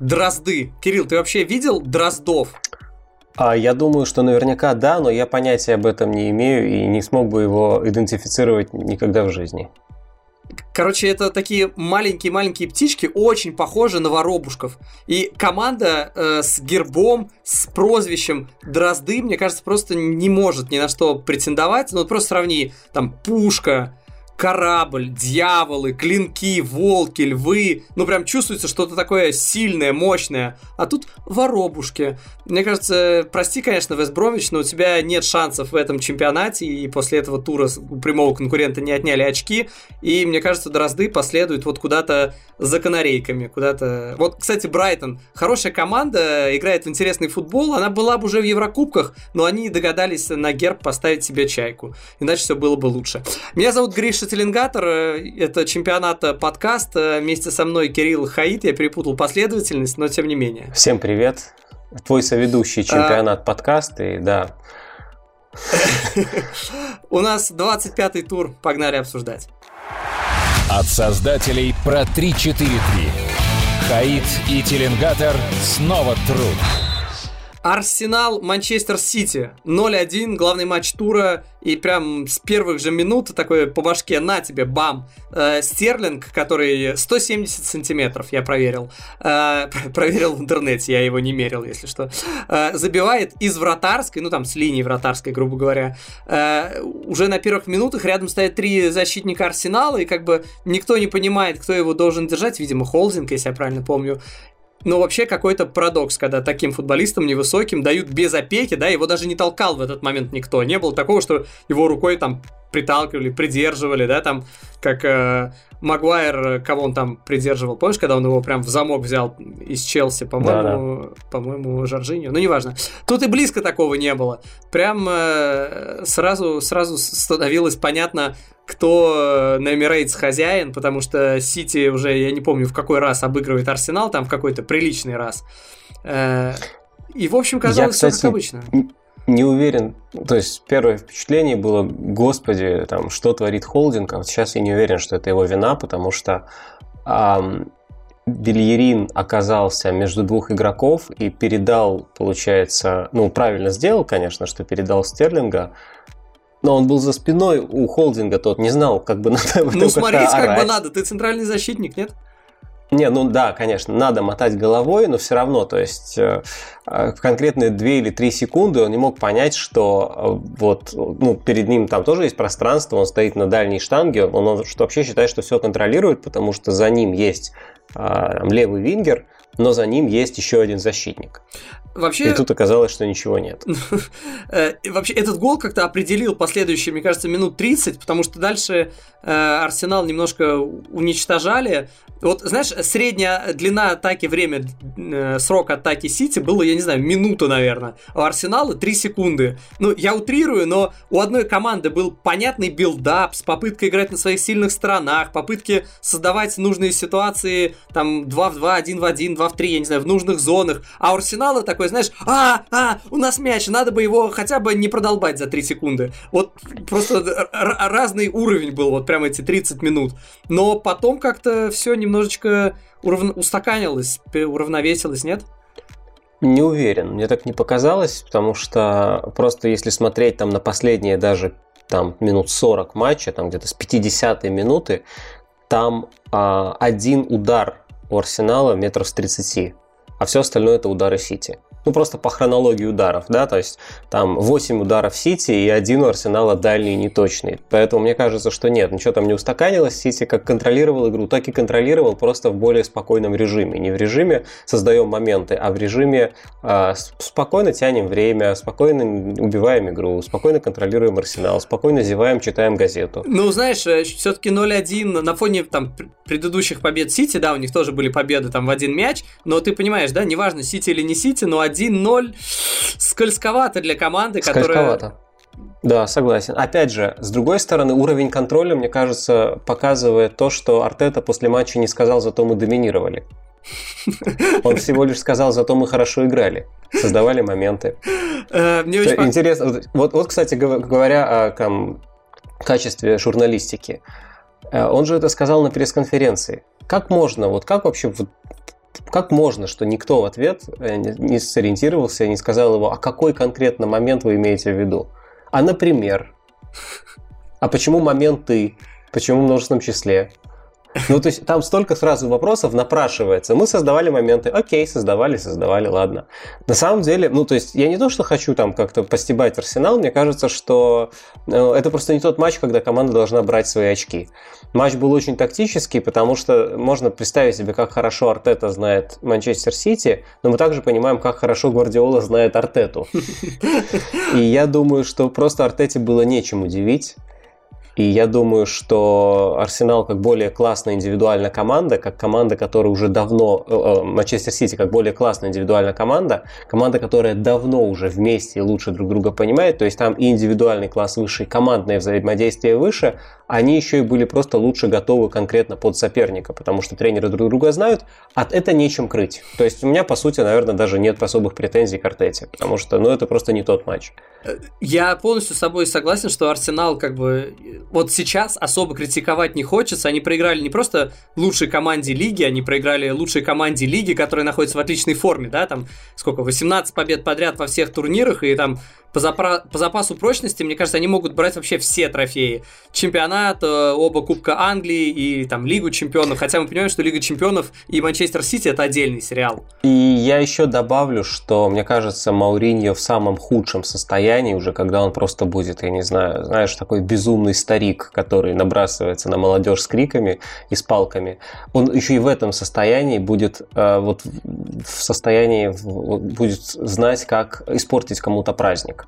Дрозды. Кирилл, ты вообще видел Дроздов? А я думаю, что наверняка да, но я понятия об этом не имею и не смог бы его идентифицировать никогда в жизни. Короче, это такие маленькие-маленькие птички, очень похожи на воробушков. И команда э, с гербом, с прозвищем Дрозды, мне кажется, просто не может ни на что претендовать. Ну, вот просто сравни, там, Пушка, корабль, дьяволы, клинки, волки, львы. Ну, прям чувствуется что-то такое сильное, мощное. А тут воробушки. Мне кажется, прости, конечно, Вестбромич, но у тебя нет шансов в этом чемпионате, и после этого тура у прямого конкурента не отняли очки. И мне кажется, Дрозды последуют вот куда-то за канарейками, куда-то... Вот, кстати, Брайтон, хорошая команда, играет в интересный футбол, она была бы уже в Еврокубках, но они догадались на герб поставить себе чайку. Иначе все было бы лучше. Меня зовут Гриша Теленгатор, э, это чемпионат подкаст. Вместе со мной Кирилл Хаид, я перепутал последовательность, но тем не менее. Всем привет. Твой соведущий чемпионат а... подкаст, и да. У нас 25-й тур, погнали обсуждать. От создателей про 3-4-3. Хаид и Теленгатор снова труд. Арсенал, Манчестер Сити. 0-1, главный матч тура. И прям с первых же минут такой по башке, на тебе, бам. Э, Стерлинг, который 170 сантиметров, я проверил. Э, проверил в интернете, я его не мерил, если что. Э, забивает из вратарской, ну там с линии вратарской, грубо говоря. Э, уже на первых минутах рядом стоят три защитника Арсенала, и как бы никто не понимает, кто его должен держать. Видимо, Холдинг, если я правильно помню. Но вообще какой-то парадокс, когда таким футболистам невысоким дают без опеки, да, его даже не толкал в этот момент никто. Не было такого, что его рукой там приталкивали, придерживали, да, там, как э, Магуайр, э, кого он там придерживал, помнишь, когда он его прям в замок взял из Челси, по-моему, да, да. по-моему, Жоржиньо, ну, неважно. Тут и близко такого не было. Прям э, сразу, сразу становилось понятно, кто э, на Эмирейтс хозяин, потому что Сити уже, я не помню, в какой раз обыгрывает Арсенал, там в какой-то приличный раз. Э, и, в общем, казалось, я, кстати, все как обычно не уверен, то есть первое впечатление было, господи, там, что творит холдинг, а вот сейчас я не уверен, что это его вина, потому что эм, Бельерин оказался между двух игроков и передал, получается, ну, правильно сделал, конечно, что передал Стерлинга, но он был за спиной у холдинга, тот не знал, как бы надо Ну, смотреть как бы надо, ты центральный защитник, нет? Не, ну да, конечно, надо мотать головой, но все равно, то есть э, в конкретные 2 или 3 секунды он не мог понять, что э, вот, ну, перед ним там тоже есть пространство, он стоит на дальней штанге, он, он что вообще считает, что все контролирует, потому что за ним есть э, левый вингер, но за ним есть еще один защитник. Вообще... И тут оказалось, что ничего нет. Э, вообще, этот гол как-то определил последующие, мне кажется, минут 30, потому что дальше э, Арсенал немножко уничтожали. Вот, знаешь, средняя длина атаки, время, э, срок атаки Сити было, я не знаю, минута, наверное. А у Арсенала 3 секунды. Ну, я утрирую, но у одной команды был понятный build-up с попыткой играть на своих сильных сторонах, попытки создавать нужные ситуации, там, 2 в 2, 1 в 1, 2 в 3, я не знаю, в нужных зонах. А у Арсенала такой, знаешь, а, а, у нас мяч, надо бы его хотя бы не продолбать за 3 секунды. Вот просто разный уровень был, вот прямо эти 30 минут. Но потом как-то все немножечко урав... устаканилось, уравновесилось, нет? Не уверен, мне так не показалось, потому что просто если смотреть там на последние даже там минут 40 матча, там где-то с 50 минуты, там а, один удар у Арсенала метров с 30, а все остальное это удары Сити ну просто по хронологии ударов, да, то есть там 8 ударов Сити и один у Арсенала дальний неточный. Поэтому мне кажется, что нет, ничего там не устаканилось. Сити как контролировал игру, так и контролировал просто в более спокойном режиме. Не в режиме создаем моменты, а в режиме э, спокойно тянем время, спокойно убиваем игру, спокойно контролируем Арсенал, спокойно зеваем, читаем газету. Ну, знаешь, э, все-таки 0-1 на фоне там предыдущих побед Сити, да, у них тоже были победы там в один мяч, но ты понимаешь, да, неважно, Сити или не Сити, но 1-0 скользковато для команды, которая... Скользковато. Да, согласен. Опять же, с другой стороны, уровень контроля, мне кажется, показывает то, что Артета после матча не сказал, зато мы доминировали. Он всего лишь сказал, зато мы хорошо играли, создавали моменты. Э, мне очень интересно. Вот, вот, кстати, говоря о там, качестве журналистики, э, он же это сказал на пресс-конференции. Как можно, вот как вообще вот как можно, что никто в ответ э, не сориентировался, не сказал его, а какой конкретно момент вы имеете в виду? А, например, а почему момент ты? Почему в множественном числе? Ну, то есть там столько сразу вопросов напрашивается. Мы создавали моменты, окей, создавали, создавали, ладно. На самом деле, ну, то есть я не то, что хочу там как-то постебать Арсенал, мне кажется, что э, это просто не тот матч, когда команда должна брать свои очки. Матч был очень тактический, потому что можно представить себе, как хорошо Артета знает Манчестер Сити, но мы также понимаем, как хорошо Гвардиола знает Артету. И я думаю, что просто Артете было нечем удивить. И я думаю, что Арсенал как более классная индивидуальная команда, как команда, которая уже давно, э, э, Манчестер Сити как более классная индивидуальная команда, команда, которая давно уже вместе и лучше друг друга понимает, то есть там и индивидуальный класс выше, и командное взаимодействие выше, они еще и были просто лучше готовы конкретно под соперника, потому что тренеры друг друга знают, а это нечем крыть. То есть у меня, по сути, наверное, даже нет особых претензий к Артете, потому что, ну, это просто не тот матч. Я полностью с собой согласен, что Арсенал как бы вот сейчас особо критиковать не хочется. Они проиграли не просто лучшей команде лиги, они проиграли лучшей команде лиги, которая находится в отличной форме, да, там сколько, 18 побед подряд во всех турнирах, и там по, запра- по запасу прочности, мне кажется, они могут брать вообще все трофеи. Чемпионат, э, оба Кубка Англии и там Лигу Чемпионов. Хотя мы понимаем, что Лига Чемпионов и Манчестер Сити это отдельный сериал. И я еще добавлю, что мне кажется, Мауриньо в самом худшем состоянии, уже когда он просто будет, я не знаю, знаешь, такой безумный старик, который набрасывается на молодежь с криками и с палками. Он еще и в этом состоянии будет э, вот в состоянии будет знать, как испортить кому-то праздник.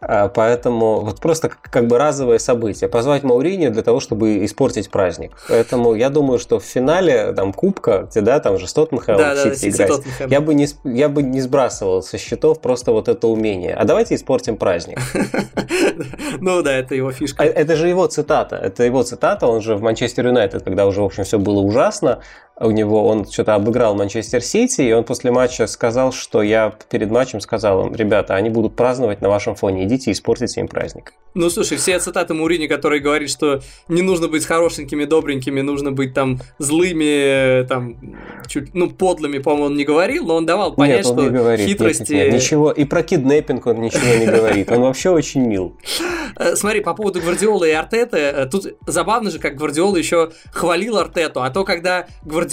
А, поэтому вот просто как бы разовое событие. Позвать Маурини для того, чтобы испортить праздник. Поэтому я думаю, что в финале там Кубка, где да, там же с Тоттенхэмом да, Сити да, играть, я бы, не, я бы не сбрасывал со счетов просто вот это умение. А давайте испортим праздник. Ну да, это его фишка. А, это же его цитата. Это его цитата. Он же в Манчестер Юнайтед, когда уже, в общем, все было ужасно, у него он что-то обыграл Манчестер Сити, и он после матча сказал, что я перед матчем сказал им, ребята, они будут праздновать на вашем фоне, идите и испортите им праздник. Ну, слушай, все цитаты Мурини, который говорит, что не нужно быть хорошенькими, добренькими, нужно быть там злыми, там, чуть, ну, подлыми, по-моему, он не говорил, но он давал понять, нет, он что не говорит. хитрости... Нет, нет, нет, ничего, и про киднеппинг он ничего не говорит, он вообще очень мил. Э, смотри, по поводу Гвардиолы и Артеты, э, тут забавно же, как Гвардиола еще хвалил Артету, а то, когда Гвардиола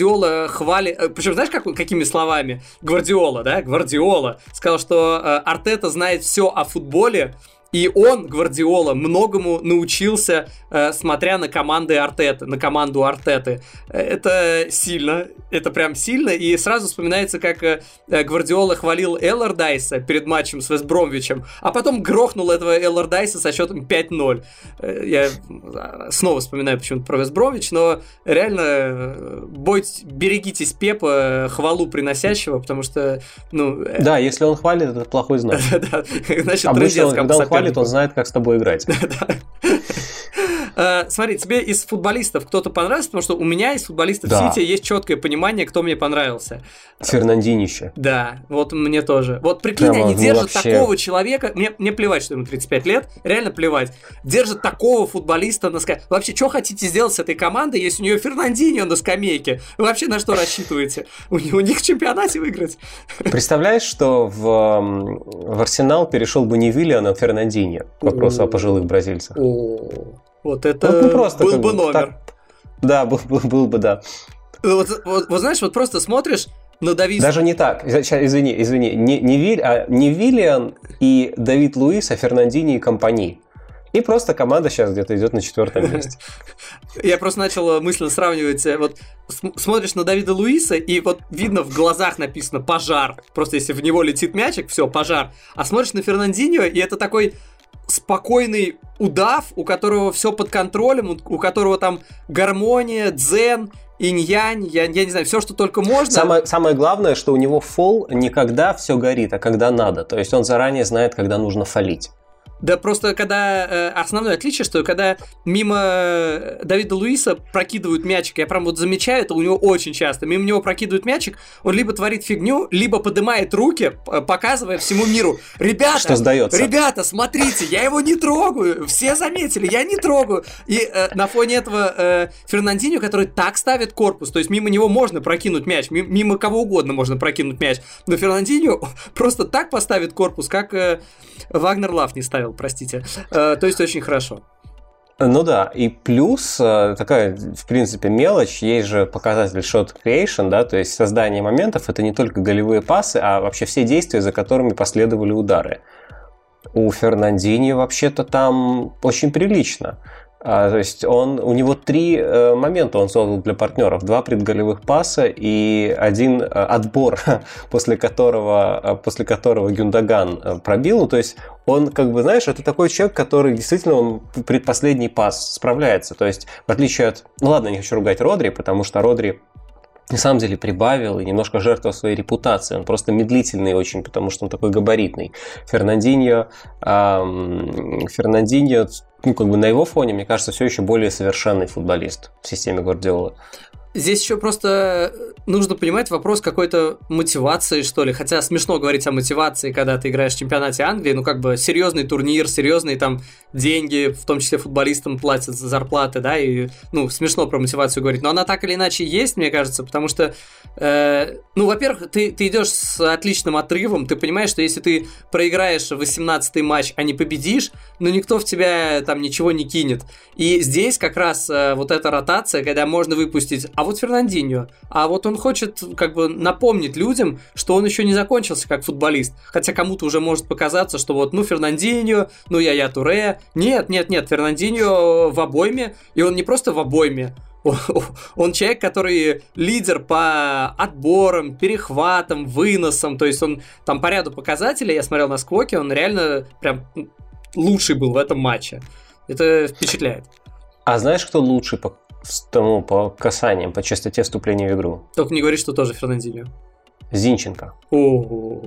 хвалит... Э, Причем, знаешь, как, какими словами? Гвардиола, да? Гвардиола сказал, что Артета знает все о футболе, и он, Гвардиола, многому научился, э, смотря на команды Артеты, на команду Артеты. Это сильно, это прям сильно. И сразу вспоминается, как э, Гвардиола хвалил Эллардайса перед матчем с Вестбромвичем, а потом грохнул этого Эллардайса со счетом 5-0. Э, я снова вспоминаю почему-то про Вестбромвич, но реально э, бойтесь, берегитесь Пепа, хвалу приносящего, потому что, ну... Э, да, если он хвалит, это плохой знак. Значит, Обычно, когда он хвалит, он знает, как с тобой играть. Э, смотри, тебе из футболистов кто-то понравился, потому что у меня из футболистов да. Сити есть четкое понимание, кто мне понравился. Фернандинище. Да, вот мне тоже. Вот прикинь, Прямо, они ну, держат вообще... такого человека, мне, мне плевать, что ему 35 лет, реально плевать. Держат такого футболиста на скамейке. Вообще, что хотите сделать с этой командой, если у нее Фернандинho на скамейке? Вы вообще на что рассчитываете? У, у них в чемпионате выиграть? Представляешь, что в, в Арсенал перешел бы не Виллиан, а Фернандинho? Вопрос о пожилых бразильцах. Вот это вот, ну, просто был бы номер. Так... Да, был, был, был бы, да. Вот, вот, вот знаешь, вот просто смотришь на Давид... Даже не так. Сейчас, извини, извини. Не, не, Виль, а не Виллиан и Давид Луис, а Фернандини и компании. И просто команда сейчас где-то идет на четвертом месте. Я просто начал мысленно сравнивать. Э, вот смотришь на Давида Луиса, и вот видно в глазах написано пожар. Просто если в него летит мячик, все, пожар. А смотришь на Фернандинho, и это такой спокойный удав, у которого все под контролем, у которого там гармония, дзен, инь-янь, я, я не знаю, все, что только можно. Самое, самое главное, что у него фол никогда все горит, а когда надо. То есть он заранее знает, когда нужно фалить. Да просто когда э, основное отличие, что когда мимо э, Давида Луиса прокидывают мячик, я прям вот замечаю это у него очень часто, мимо него прокидывают мячик, он либо творит фигню, либо поднимает руки, показывая всему миру, ребята, что сдается. ребята, смотрите, я его не трогаю, все заметили, я не трогаю. И э, на фоне этого э, Фернандинho, который так ставит корпус, то есть мимо него можно прокинуть мяч, мимо кого угодно можно прокинуть мяч, но Фернандинho просто так поставит корпус, как э, Вагнер Лав не ставил, простите. Э, то есть очень хорошо. Ну да, и плюс э, такая, в принципе, мелочь, есть же показатель shot creation, да, то есть создание моментов, это не только голевые пасы, а вообще все действия, за которыми последовали удары. У Фернандини вообще-то там очень прилично. А, то есть он, у него три э, момента он создал для партнеров. Два предголевых паса и один э, отбор, после которого, э, после которого Гюндаган э, пробил. Ну, то есть он, как бы, знаешь, это такой человек, который действительно он предпоследний пас справляется. То есть, в отличие от... Ну ладно, не хочу ругать Родри, потому что Родри на самом деле прибавил и немножко жертвовал своей репутацией. Он просто медлительный очень, потому что он такой габаритный. Фернандиньо, эм, Фернандиньо ну, как бы на его фоне, мне кажется, все еще более совершенный футболист в системе Гвардиолы. Здесь еще просто нужно понимать вопрос какой-то мотивации, что ли. Хотя смешно говорить о мотивации, когда ты играешь в чемпионате Англии. Ну, как бы серьезный турнир, серьезные там деньги, в том числе футболистам платят за зарплаты, да, и, ну, смешно про мотивацию говорить. Но она так или иначе есть, мне кажется, потому что, э, ну, во-первых, ты, ты идешь с отличным отрывом, ты понимаешь, что если ты проиграешь 18-й матч, а не победишь, ну, никто в тебя там ничего не кинет. И здесь как раз э, вот эта ротация, когда можно выпустить, а вот Фернандинho, а вот он хочет как бы напомнить людям, что он еще не закончился как футболист. Хотя кому-то уже может показаться, что вот, ну, Фернандинho, ну, я я Туре. Нет, нет, нет, Фернандинho в обойме, и он не просто в обойме, он человек, который лидер по отборам, перехватам, выносам, то есть он там по ряду показателей, я смотрел на сквоке, он реально прям лучший был в этом матче. Это впечатляет. А знаешь, кто лучший по тому по касаниям, по частоте вступления в игру. Только не говори, что тоже Фернандинho. Зинченко. О,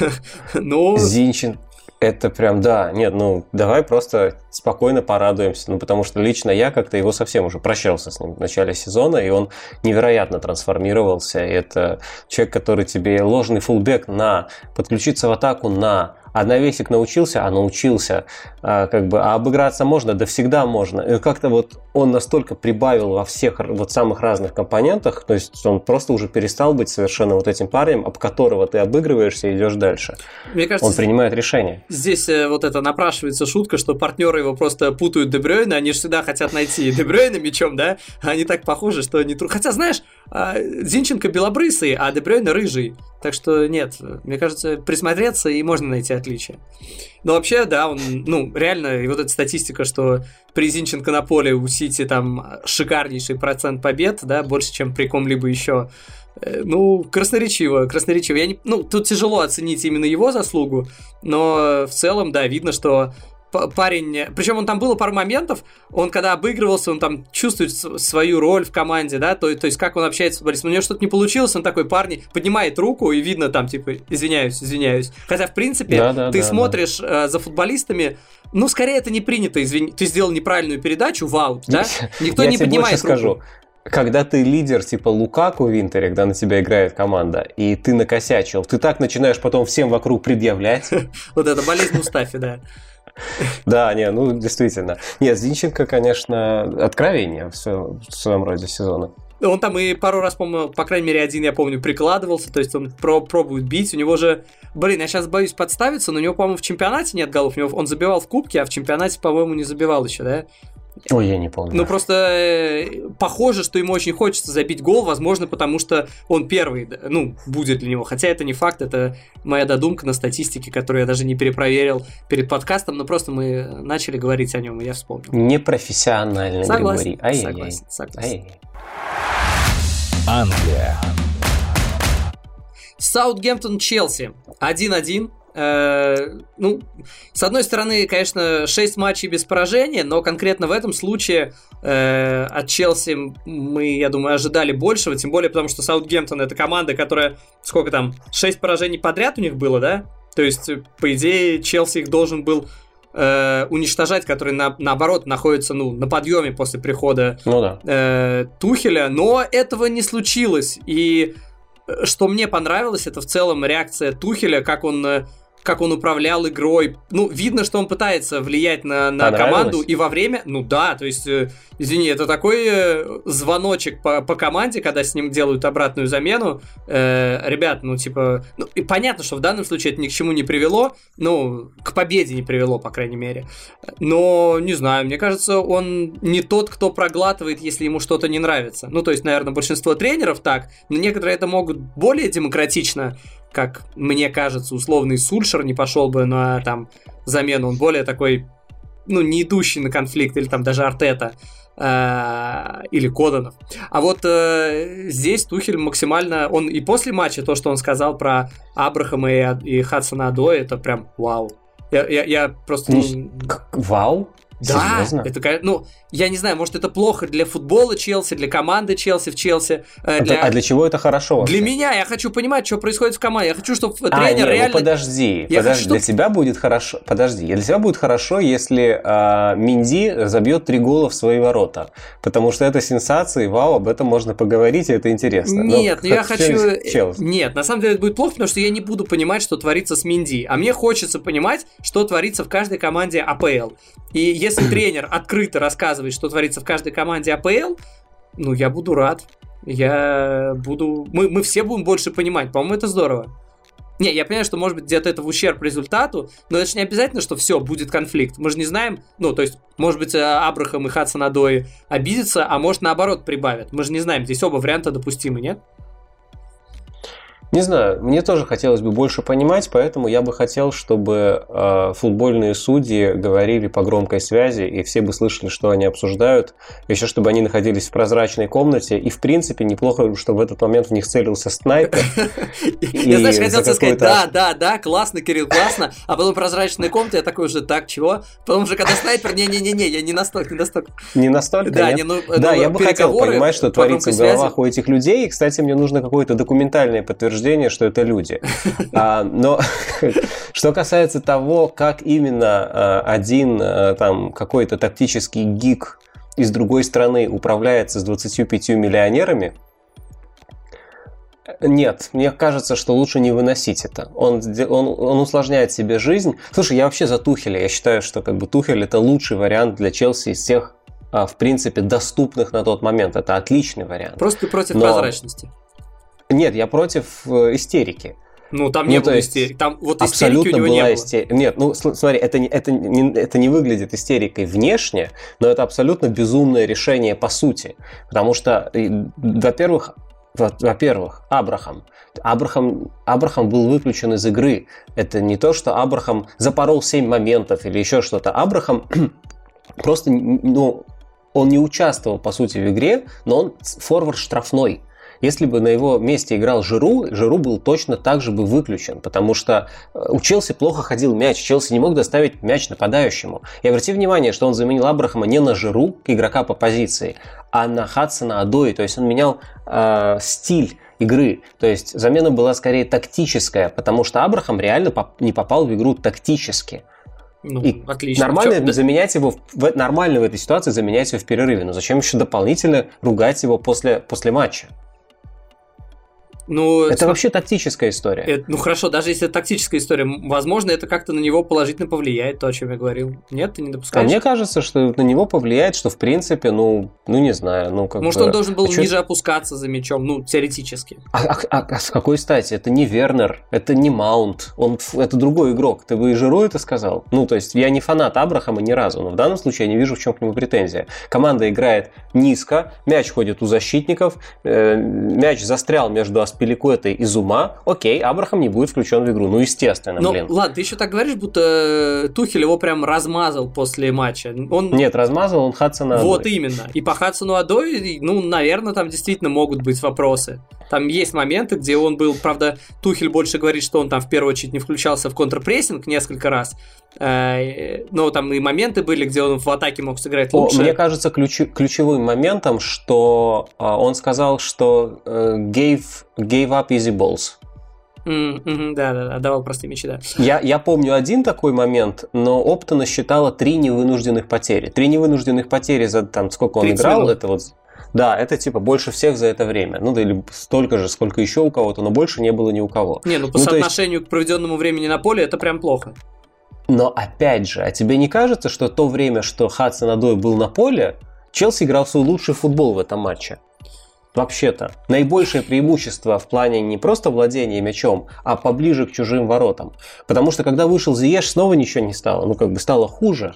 ну... Зинченко. Это прям, да, нет, ну, давай просто спокойно порадуемся, ну, потому что лично я как-то его совсем уже прощался с ним в начале сезона, и он невероятно трансформировался, и это человек, который тебе ложный фулбэк на, подключиться в атаку на, навесик научился, а научился, а, как бы, а обыграться можно, да всегда можно. И как-то вот он настолько прибавил во всех вот самых разных компонентах, то есть он просто уже перестал быть совершенно вот этим парнем, об которого ты обыгрываешься и идешь дальше. Мне кажется, он принимает решение. Здесь э, вот это напрашивается шутка, что партнеры его просто путают Дебрёйна, они же всегда хотят найти Дебрёйна мячом, да? Они так похожи, что они... Хотя, знаешь, а, Зинченко белобрысый, а Дебрёйна рыжий. Так что нет, мне кажется, присмотреться и можно найти отличия. Но вообще, да, он, ну, реально, и вот эта статистика, что при Зинченко на поле у Сити там шикарнейший процент побед, да, больше, чем при ком-либо еще. Э, ну, красноречиво, красноречиво. Я не, ну, тут тяжело оценить именно его заслугу, но в целом, да, видно, что парень, причем он там было пару моментов, он когда обыгрывался, он там чувствует свою роль в команде, да, то, то есть как он общается с футболистом. У него что-то не получилось, он такой парень поднимает руку и видно там типа извиняюсь, извиняюсь. Хотя в принципе да, да, ты да, смотришь да. Э, за футболистами, ну скорее это не принято, извини, ты сделал неправильную передачу, вау, да? Никто не поднимает руку. скажу когда ты лидер типа Лукаку в Интере, когда на тебя играет команда, и ты накосячил, ты так начинаешь потом всем вокруг предъявлять. Вот это болезнь Мустафи, да. Да, не, ну действительно. Нет, Зинченко, конечно, откровение в своем, роде сезона. Он там и пару раз, по-моему, по крайней мере, один, я помню, прикладывался, то есть он про пробует бить. У него же, блин, я сейчас боюсь подставиться, но у него, по-моему, в чемпионате нет голов. У него, он забивал в кубке, а в чемпионате, по-моему, не забивал еще, да? Ой, я не помню. Ну, просто э, похоже, что ему очень хочется забить гол, возможно, потому что он первый, ну, будет для него. Хотя это не факт, это моя додумка на статистике, которую я даже не перепроверил перед подкастом, но просто мы начали говорить о нем, и я вспомнил. Непрофессионально, согласен, Григорий. Ай-яй-яй. Согласен, согласен. Ай-яй-яй. Англия. Саутгемптон Челси 1-1. Э, ну, с одной стороны, конечно, 6 матчей без поражения, но конкретно в этом случае э, от Челси мы, я думаю, ожидали большего, тем более потому, что Саутгемптон это команда, которая, сколько там, 6 поражений подряд у них было, да? То есть, по идее, Челси их должен был э, уничтожать, который на, наоборот находится ну, на подъеме после прихода ну, да. э, Тухеля, но этого не случилось. И что мне понравилось, это в целом реакция Тухеля, как он э, как он управлял игрой. Ну, видно, что он пытается влиять на, на команду и во время. Ну да, то есть, э, извини, это такой э, звоночек по, по команде, когда с ним делают обратную замену. Э, ребят, ну типа. Ну, и понятно, что в данном случае это ни к чему не привело. Ну, к победе не привело, по крайней мере. Но, не знаю, мне кажется, он не тот, кто проглатывает, если ему что-то не нравится. Ну, то есть, наверное, большинство тренеров так, но некоторые это могут более демократично как мне кажется, условный Сульшер не пошел бы на там замену. Он более такой, ну, не идущий на конфликт, или там даже Артета э, или Коданов. А вот э, здесь Тухель максимально, он и после матча, то, что он сказал про Абрахама и, и Хадсона Адо, это прям вау. Я, я, я просто... Ну, вау? Да, Серьезно? это, ну, я не знаю, может это плохо для футбола Челси, для команды Челси в Челси. Э, для... А для чего это хорошо? Вообще? Для меня, я хочу понимать, что происходит в команде. Я хочу, чтобы а, тренер нет, ну реально... Ну подожди, я подожди, хочу, для тебя будет хорошо. Подожди, для тебя будет хорошо, если э, Минди забьет три гола в свои ворота, потому что это сенсация, и вау, об этом можно поговорить, и это интересно. Нет, Но, я хочу. Челси. Нет, на самом деле это будет плохо, потому что я не буду понимать, что творится с Минди, а мне хочется понимать, что творится в каждой команде АПЛ. И если тренер открыто рассказывает, что творится в каждой команде АПЛ, ну, я буду рад. Я буду... Мы, мы все будем больше понимать. По-моему, это здорово. Не, я понимаю, что может быть где-то это в ущерб результату, но это же не обязательно, что все, будет конфликт. Мы же не знаем, ну, то есть, может быть, Абрахам и Хадсон Адои обидятся, а может, наоборот, прибавят. Мы же не знаем, здесь оба варианта допустимы, нет? Не знаю, мне тоже хотелось бы больше понимать, поэтому я бы хотел, чтобы э, футбольные судьи говорили по громкой связи, и все бы слышали, что они обсуждают. Еще чтобы они находились в прозрачной комнате, и в принципе неплохо, что в этот момент в них целился снайпер. Я, знаешь, хотел сказать, да, да, да, классно, Кирилл, классно, а потом прозрачная комната, я такой уже, так, чего? Потом уже, когда снайпер, не-не-не, я не настолько, не настолько. Не настолько, Да, ну, да, я бы хотел понимать, что творится в головах у этих людей, и, кстати, мне нужно какое-то документальное подтверждение утверждение, что это люди. А, но что касается того, как именно а, один а, там какой-то тактический гик из другой страны управляется с 25 миллионерами, нет, мне кажется, что лучше не выносить это. Он, он, он усложняет себе жизнь. Слушай, я вообще за Тухеля. Я считаю, что как бы Тухель это лучший вариант для Челси из всех, в принципе, доступных на тот момент. Это отличный вариант. Просто ты против Но... прозрачности. Нет, я против э, истерики. Ну, там не ну, было истерики. Там вот абсолютно истерики у него не истерика. Нет, ну, смотри, это, не, это, не, это не выглядит истерикой внешне, но это абсолютно безумное решение по сути. Потому что, во-первых, во-первых, Абрахам. Абрахам, Абрахам был выключен из игры. Это не то, что Абрахам запорол 7 моментов или еще что-то. Абрахам просто, ну, он не участвовал, по сути, в игре, но он форвард штрафной. Если бы на его месте играл Жиру, Жиру был точно так же бы выключен, потому что э, у Челси плохо ходил мяч, Челси не мог доставить мяч нападающему. И обрати внимание, что он заменил Абрахама не на Жиру, игрока по позиции, а на Хадсона Адои, то есть он менял э, стиль игры. То есть замена была скорее тактическая, потому что Абрахам реально поп- не попал в игру тактически. Ну, и отлично. Нормально Чё? заменять его в, нормально в этой ситуации заменять его в перерыве. Но зачем еще дополнительно ругать его после, после матча? Ну, это см... вообще тактическая история. Это, ну хорошо, даже если это тактическая история, возможно, это как-то на него положительно повлияет, то, о чем я говорил. Нет, ты не допускаешь? А мне кажется, что на него повлияет, что в принципе, ну, ну не знаю, ну как Может, бы... он должен был а ниже чё... опускаться за мячом, ну, теоретически. А, а, а, а с какой стати? Это не Вернер, это не Маунт, он, это другой игрок. Ты бы и Жиру это сказал? Ну, то есть, я не фанат Абрахама ни разу, но в данном случае я не вижу, в чем к нему претензия. Команда играет низко, мяч ходит у защитников, э, мяч застрял между Пеликуэта из ума, окей, Абрахам не будет включен в игру. Ну, естественно, ну, блин. ладно, ты еще так говоришь, будто э, Тухель его прям размазал после матча. Он... Нет, размазал он Хадсона Вот именно. И по Хадсону Адой, ну, наверное, там действительно могут быть вопросы. Там есть моменты, где он был, правда, Тухель больше говорит, что он там в первую очередь не включался в контрпрессинг несколько раз. Э, но там и моменты были, где он в атаке мог сыграть лучше. Мне кажется, ключ, ключевым моментом, что а, он сказал, что uh, gave, gave up easy balls. Да-да-да, давал простые мячи, да. Я, я помню один такой момент, но Оптона считала три невынужденных потери. Три невынужденных потери за там сколько он играл, минут. это вот да, это типа больше всех за это время. Ну, да, или столько же, сколько еще у кого-то, но больше не было ни у кого. Не, ну по ну, соотношению есть... к проведенному времени на поле это прям плохо. Но опять же, а тебе не кажется, что то время, что Хадсон Адой был на поле, Челси играл свой лучший футбол в этом матче? Вообще-то, наибольшее преимущество в плане не просто владения мячом, а поближе к чужим воротам. Потому что когда вышел Зиеш, снова ничего не стало. Ну, как бы стало хуже.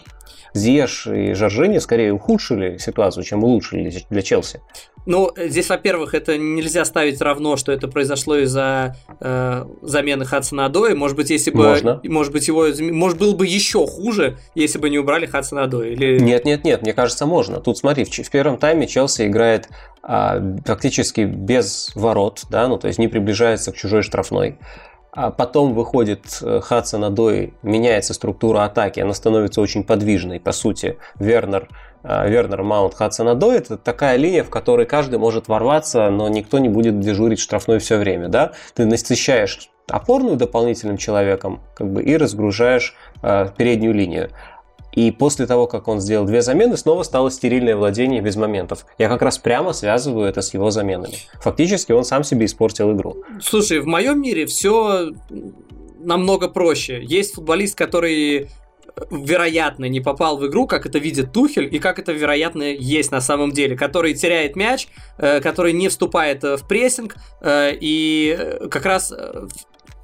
Зиеш и Жоржини скорее ухудшили ситуацию, чем улучшили для Челси. Ну, здесь, во-первых, это нельзя ставить равно, что это произошло из-за э, замены Хадсона Адои. Может быть, если бы... Можно. Может быть, его... Может, было бы еще хуже, если бы не убрали Хадсона Адои. Или... Нет, нет, нет, мне кажется, можно. Тут смотри, в, в первом тайме Челси играет а, фактически без ворот, да, ну, то есть не приближается к чужой штрафной. А потом выходит э, Хадсон Адои, меняется структура атаки, она становится очень подвижной, по сути. Вернер Э, Вернер Маунт Хадсонадо, это такая линия, в которой каждый может ворваться, но никто не будет дежурить штрафной все время. Да? Ты насыщаешь опорную дополнительным человеком как бы, и разгружаешь э, переднюю линию. И после того, как он сделал две замены, снова стало стерильное владение без моментов. Я как раз прямо связываю это с его заменами. Фактически он сам себе испортил игру. Слушай, в моем мире все намного проще. Есть футболист, который вероятно, не попал в игру, как это видит Тухель, и как это, вероятно, есть на самом деле, который теряет мяч, э, который не вступает э, в прессинг, э, и как раз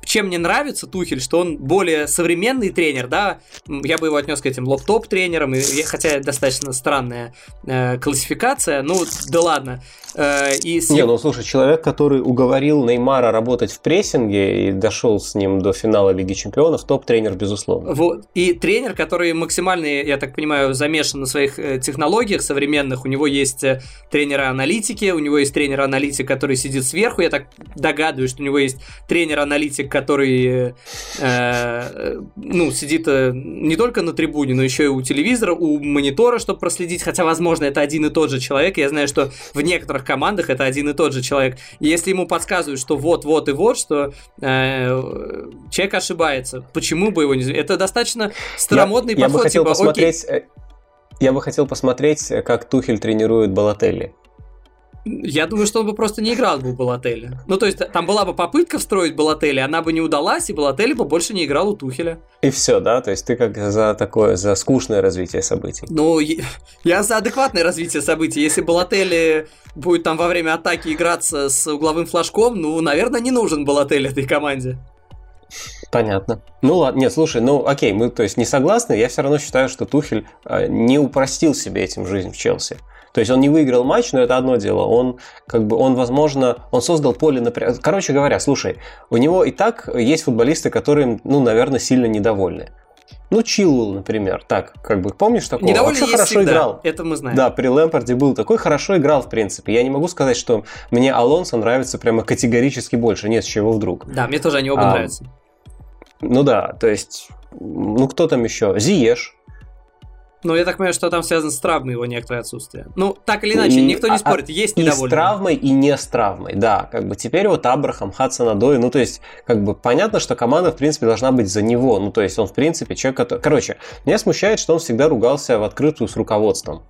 чем мне нравится Тухель, что он более современный тренер, да, я бы его отнес к этим лоптоп тренерам, и, хотя достаточно странная э, классификация, ну да ладно. Э, и с... Не, ну слушай, человек, который уговорил Неймара работать в прессинге и дошел с ним до финала Лиги Чемпионов, топ-тренер, безусловно. Вот. И тренер, который максимально, я так понимаю, замешан на своих э, технологиях современных, у него есть э, тренеры-аналитики, у него есть тренер-аналитик, который сидит сверху, я так догадываюсь, что у него есть тренер-аналитик, который э, ну, сидит не только на трибуне, но еще и у телевизора, у монитора, чтобы проследить, хотя, возможно, это один и тот же человек. Я знаю, что в некоторых командах это один и тот же человек. И если ему подсказывают, что вот, вот и вот, что э, человек ошибается, почему бы его не... Это достаточно старомодный я, подход. Я бы хотел типа, посмотреть... Окей. Э, я бы хотел посмотреть, как Тухель тренирует Балателли. Я думаю, что он бы просто не играл бы в Балотелли. Ну, то есть, там была бы попытка встроить Балотелли, она бы не удалась, и Балотелли бы больше не играл у Тухеля. И все, да? То есть, ты как за такое, за скучное развитие событий? Ну, я за адекватное развитие событий. Если Балотелли будет там во время атаки играться с угловым флажком, ну, наверное, не нужен Балотелли этой команде. Понятно. Ну ладно, нет, слушай, ну окей, мы то есть не согласны, я все равно считаю, что Тухель э, не упростил себе этим жизнь в Челси. То есть он не выиграл матч, но это одно дело. Он, как бы, он, возможно, он создал поле напряжения. Короче говоря, слушай, у него и так есть футболисты, которые, ну, наверное, сильно недовольны. Ну, Чилвелл, например, так, как бы, помнишь такого? Недовольный Вообще хорошо всегда. играл. Это мы знаем. Да, при Лэмпорде был такой, хорошо играл, в принципе. Я не могу сказать, что мне Алонсо нравится прямо категорически больше. Нет, с чего вдруг. Да, мне тоже они оба а, нравятся. Ну да, то есть, ну кто там еще? Зиеш, ну, я так понимаю, что там связано с травмой его некоторое отсутствие. Ну, так или иначе, никто не а, спорит, есть недовольные. И с травмой, и не с травмой, да. Как бы теперь вот Абрахам, Хадсон Адой, ну, то есть, как бы понятно, что команда, в принципе, должна быть за него. Ну, то есть, он, в принципе, человек, который... Короче, меня смущает, что он всегда ругался в открытую с руководством.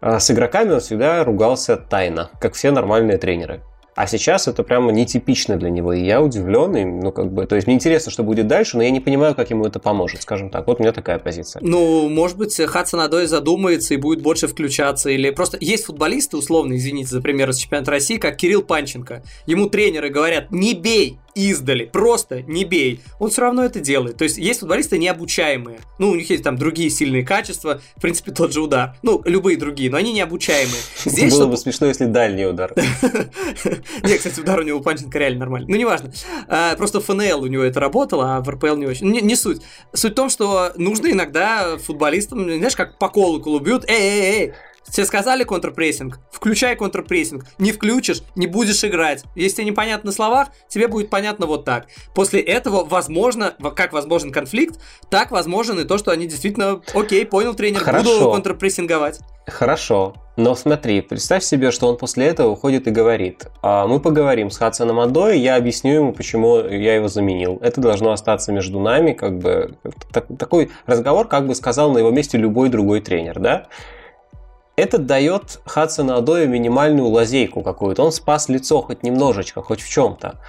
А с игроками он всегда ругался тайно, как все нормальные тренеры. А сейчас это прямо нетипично для него. И я удивлен, и, ну, как бы, то есть мне интересно, что будет дальше, но я не понимаю, как ему это поможет, скажем так. Вот у меня такая позиция. Ну, может быть, Хадсон Адой задумается и будет больше включаться, или просто есть футболисты, условно, извините за пример из чемпионата России, как Кирилл Панченко. Ему тренеры говорят, не бей, издали, просто не бей, он все равно это делает. То есть есть футболисты необучаемые. Ну, у них есть там другие сильные качества, в принципе, тот же удар. Ну, любые другие, но они необучаемые. Здесь, Было бы смешно, если дальний удар. Нет, кстати, удар у него Панченко реально нормальный. Ну, неважно. А, просто в ФНЛ у него это работало, а в РПЛ не очень. Не суть. Суть в том, что нужно иногда футболистам, знаешь, как по колоколу бьют, эй, эй, эй, Тебе сказали контрпрессинг? Включай контрпрессинг. Не включишь, не будешь играть. Если непонятно на словах, тебе будет понятно вот так. После этого, возможно, как возможен конфликт, так возможен и то, что они действительно, окей, понял тренер, Хорошо. буду контрпрессинговать. Хорошо, но смотри, представь себе, что он после этого уходит и говорит, а мы поговорим с Хадсоном Адой, я объясню ему, почему я его заменил. Это должно остаться между нами, как бы, так, такой разговор, как бы сказал на его месте любой другой тренер, да? Это дает Хадсону Адою минимальную лазейку какую-то. Он спас лицо хоть немножечко, хоть в чем-то.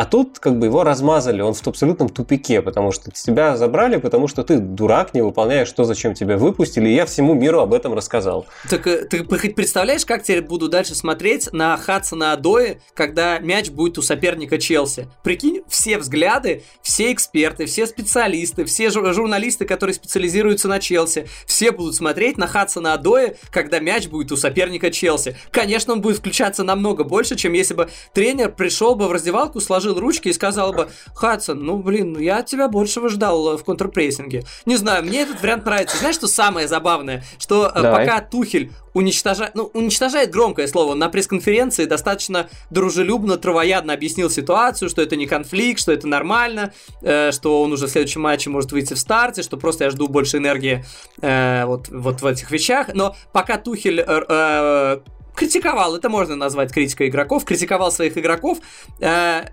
А тут как бы его размазали, он в абсолютном тупике, потому что тебя забрали, потому что ты дурак, не выполняешь то, зачем тебя выпустили, и я всему миру об этом рассказал. Так э, ты хоть представляешь, как теперь буду дальше смотреть на Хадсона Адои, когда мяч будет у соперника Челси? Прикинь, все взгляды, все эксперты, все специалисты, все журналисты, которые специализируются на Челси, все будут смотреть на Хадсона Адои, когда мяч будет у соперника Челси. Конечно, он будет включаться намного больше, чем если бы тренер пришел бы в раздевалку, сложил сложил ручки и сказал бы, Хадсон, ну блин, ну я от тебя большего ждал э, в контрпрессинге. Не знаю, мне этот вариант нравится. Знаешь, что самое забавное? Что э, Давай. пока Тухель уничтожает, ну, уничтожает громкое слово, на пресс-конференции достаточно дружелюбно, травоядно объяснил ситуацию, что это не конфликт, что это нормально, э, что он уже в следующем матче может выйти в старте, что просто я жду больше энергии э, вот, вот в этих вещах. Но пока Тухель э, э, критиковал, это можно назвать критикой игроков, критиковал своих игроков, э,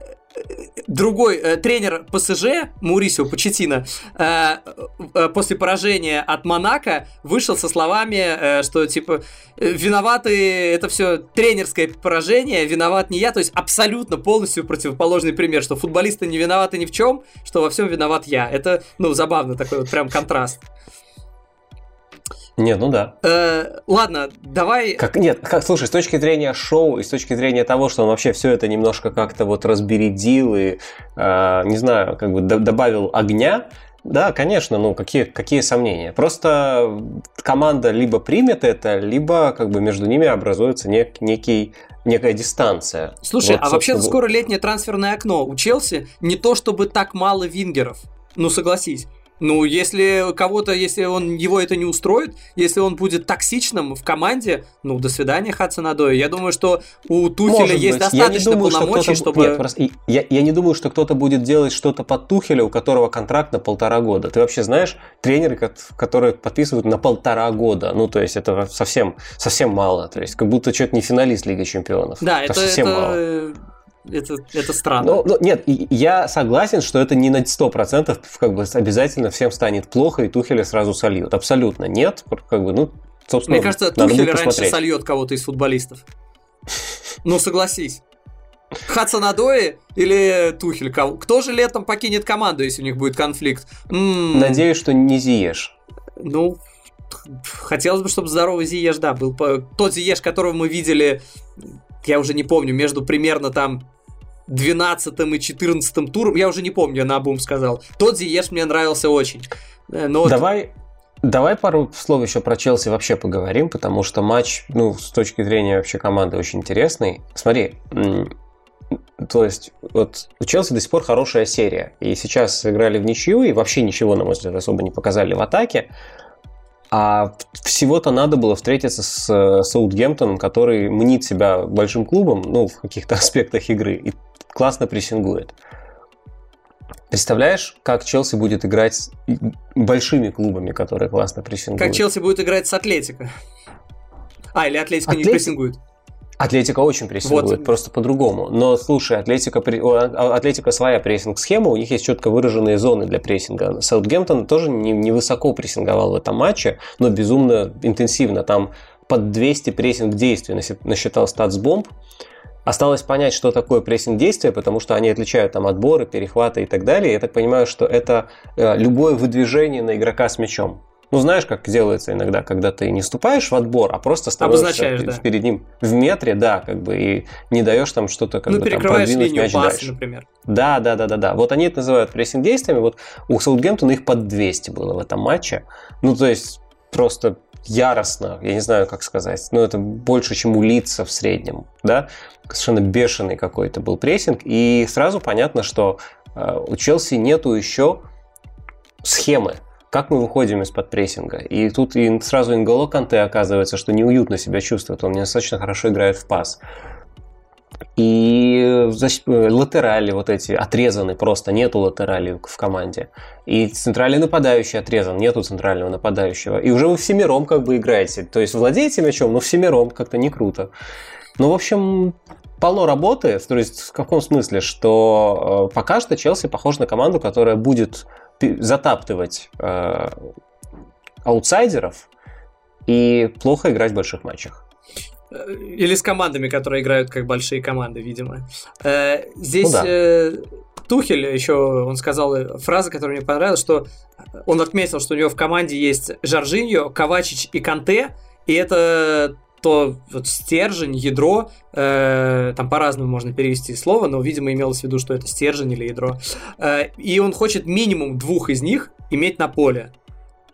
другой э, тренер ПСЖ, Маурисио Почетина, э, э, после поражения от Монако вышел со словами, э, что типа виноваты, это все тренерское поражение, виноват не я, то есть абсолютно полностью противоположный пример, что футболисты не виноваты ни в чем, что во всем виноват я. Это, ну, забавно такой вот прям контраст. Нет, ну да. Э, ладно, давай. Как, нет, как, слушай, с точки зрения шоу и с точки зрения того, что он вообще все это немножко как-то вот разбередил и, э, не знаю, как бы добавил огня, да, конечно, ну какие, какие сомнения. Просто команда либо примет это, либо как бы между ними образуется нек, некий некая дистанция. Слушай, вот, а вообще скоро летнее трансферное окно у Челси не то чтобы так мало вингеров. Ну согласись. Ну, если кого-то, если он его это не устроит, если он будет токсичным в команде, ну, до свидания, Хацанадой. Я думаю, что у Тухеля Может есть быть. достаточно думаю, полномочий, что чтобы... Нет, просто я, я не думаю, что кто-то будет делать что-то под Тухеля, у которого контракт на полтора года. Ты вообще знаешь тренеры, которые подписывают на полтора года? Ну, то есть это совсем, совсем мало. То есть как будто что-то не финалист Лиги Чемпионов. Да, это, это совсем это... мало это, это странно. Ну, ну, нет, я согласен, что это не на 100% как бы обязательно всем станет плохо, и Тухеля сразу сольют. Абсолютно нет. Как бы, ну, собственно, Мне кажется, Тухель раньше сольет кого-то из футболистов. Ну, согласись. Хацанадои или Тухель? Кто же летом покинет команду, если у них будет конфликт? М-м. Надеюсь, что не Зиеш. Ну, хотелось бы, чтобы здоровый Зиеш, да, был тот Зиеш, которого мы видели, я уже не помню, между примерно там 12 и 14 туром, я уже не помню, на обум сказал. Тот Зиеш мне нравился очень. Э, но Давай, Давай пару слов еще про Челси вообще поговорим, потому что матч, ну, с точки зрения вообще команды очень интересный. Смотри, то есть, вот у Челси до сих пор хорошая серия. И сейчас сыграли в ничью, и вообще ничего, на мой взгляд, особо не показали в атаке. А всего-то надо было встретиться с э, Саутгемптоном, который мнит себя большим клубом, ну, в каких-то аспектах игры, и классно прессингует. Представляешь, как Челси будет играть с большими клубами, которые классно прессингуют? Как Челси будет играть с Атлетико? А, или Атлетика Атлетик... не прессингует? Атлетика очень прессингует, вот. просто по-другому. Но слушай, Атлетика, Атлетика своя прессинг-схема, у них есть четко выраженные зоны для прессинга. Саутгемптон тоже не, не высоко прессинговал в этом матче, но безумно интенсивно. Там под 200 прессинг действий насчитал статсбомб. Осталось понять, что такое прессинг действия, потому что они отличают там отборы, перехваты и так далее. Я так понимаю, что это э, любое выдвижение на игрока с мячом. Ну, знаешь, как делается иногда, когда ты не вступаешь в отбор, а просто становишься да. перед ним в метре, да, как бы, и не даешь там что-то как ну, бы там продвинуть мяч пасы, дальше. например. Да, да, да, да, да. Вот они это называют прессинг действиями. Вот у Саутгемптона их под 200 было в этом матче. Ну, то есть, просто яростно, я не знаю, как сказать, но это больше, чем у лица в среднем, да, совершенно бешеный какой-то был прессинг, и сразу понятно, что э, у Челси нету еще схемы, как мы выходим из-под прессинга. И тут и сразу Инголо Канте оказывается, что неуютно себя чувствует, он недостаточно хорошо играет в пас. И латерали вот эти отрезаны просто, нету латерали в команде. И центральный нападающий отрезан, нету центрального нападающего. И уже вы всемиром как бы играете. То есть владеете мячом, но всемиром как-то не круто. Ну, в общем, полно работы. То есть в каком смысле? Что э, пока что Челси похож на команду, которая будет затаптывать э, аутсайдеров и плохо играть в больших матчах. Э, или с командами, которые играют как большие команды, видимо. Э, здесь ну, да. Э, Тухель еще, он сказал фразу, которая мне понравилась, что он отметил, что у него в команде есть Жоржиньо, Ковачич и Канте, и это то вот стержень, ядро, э, там по-разному можно перевести слово, но, видимо, имелось в виду, что это стержень или ядро. Э, и он хочет минимум двух из них иметь на поле.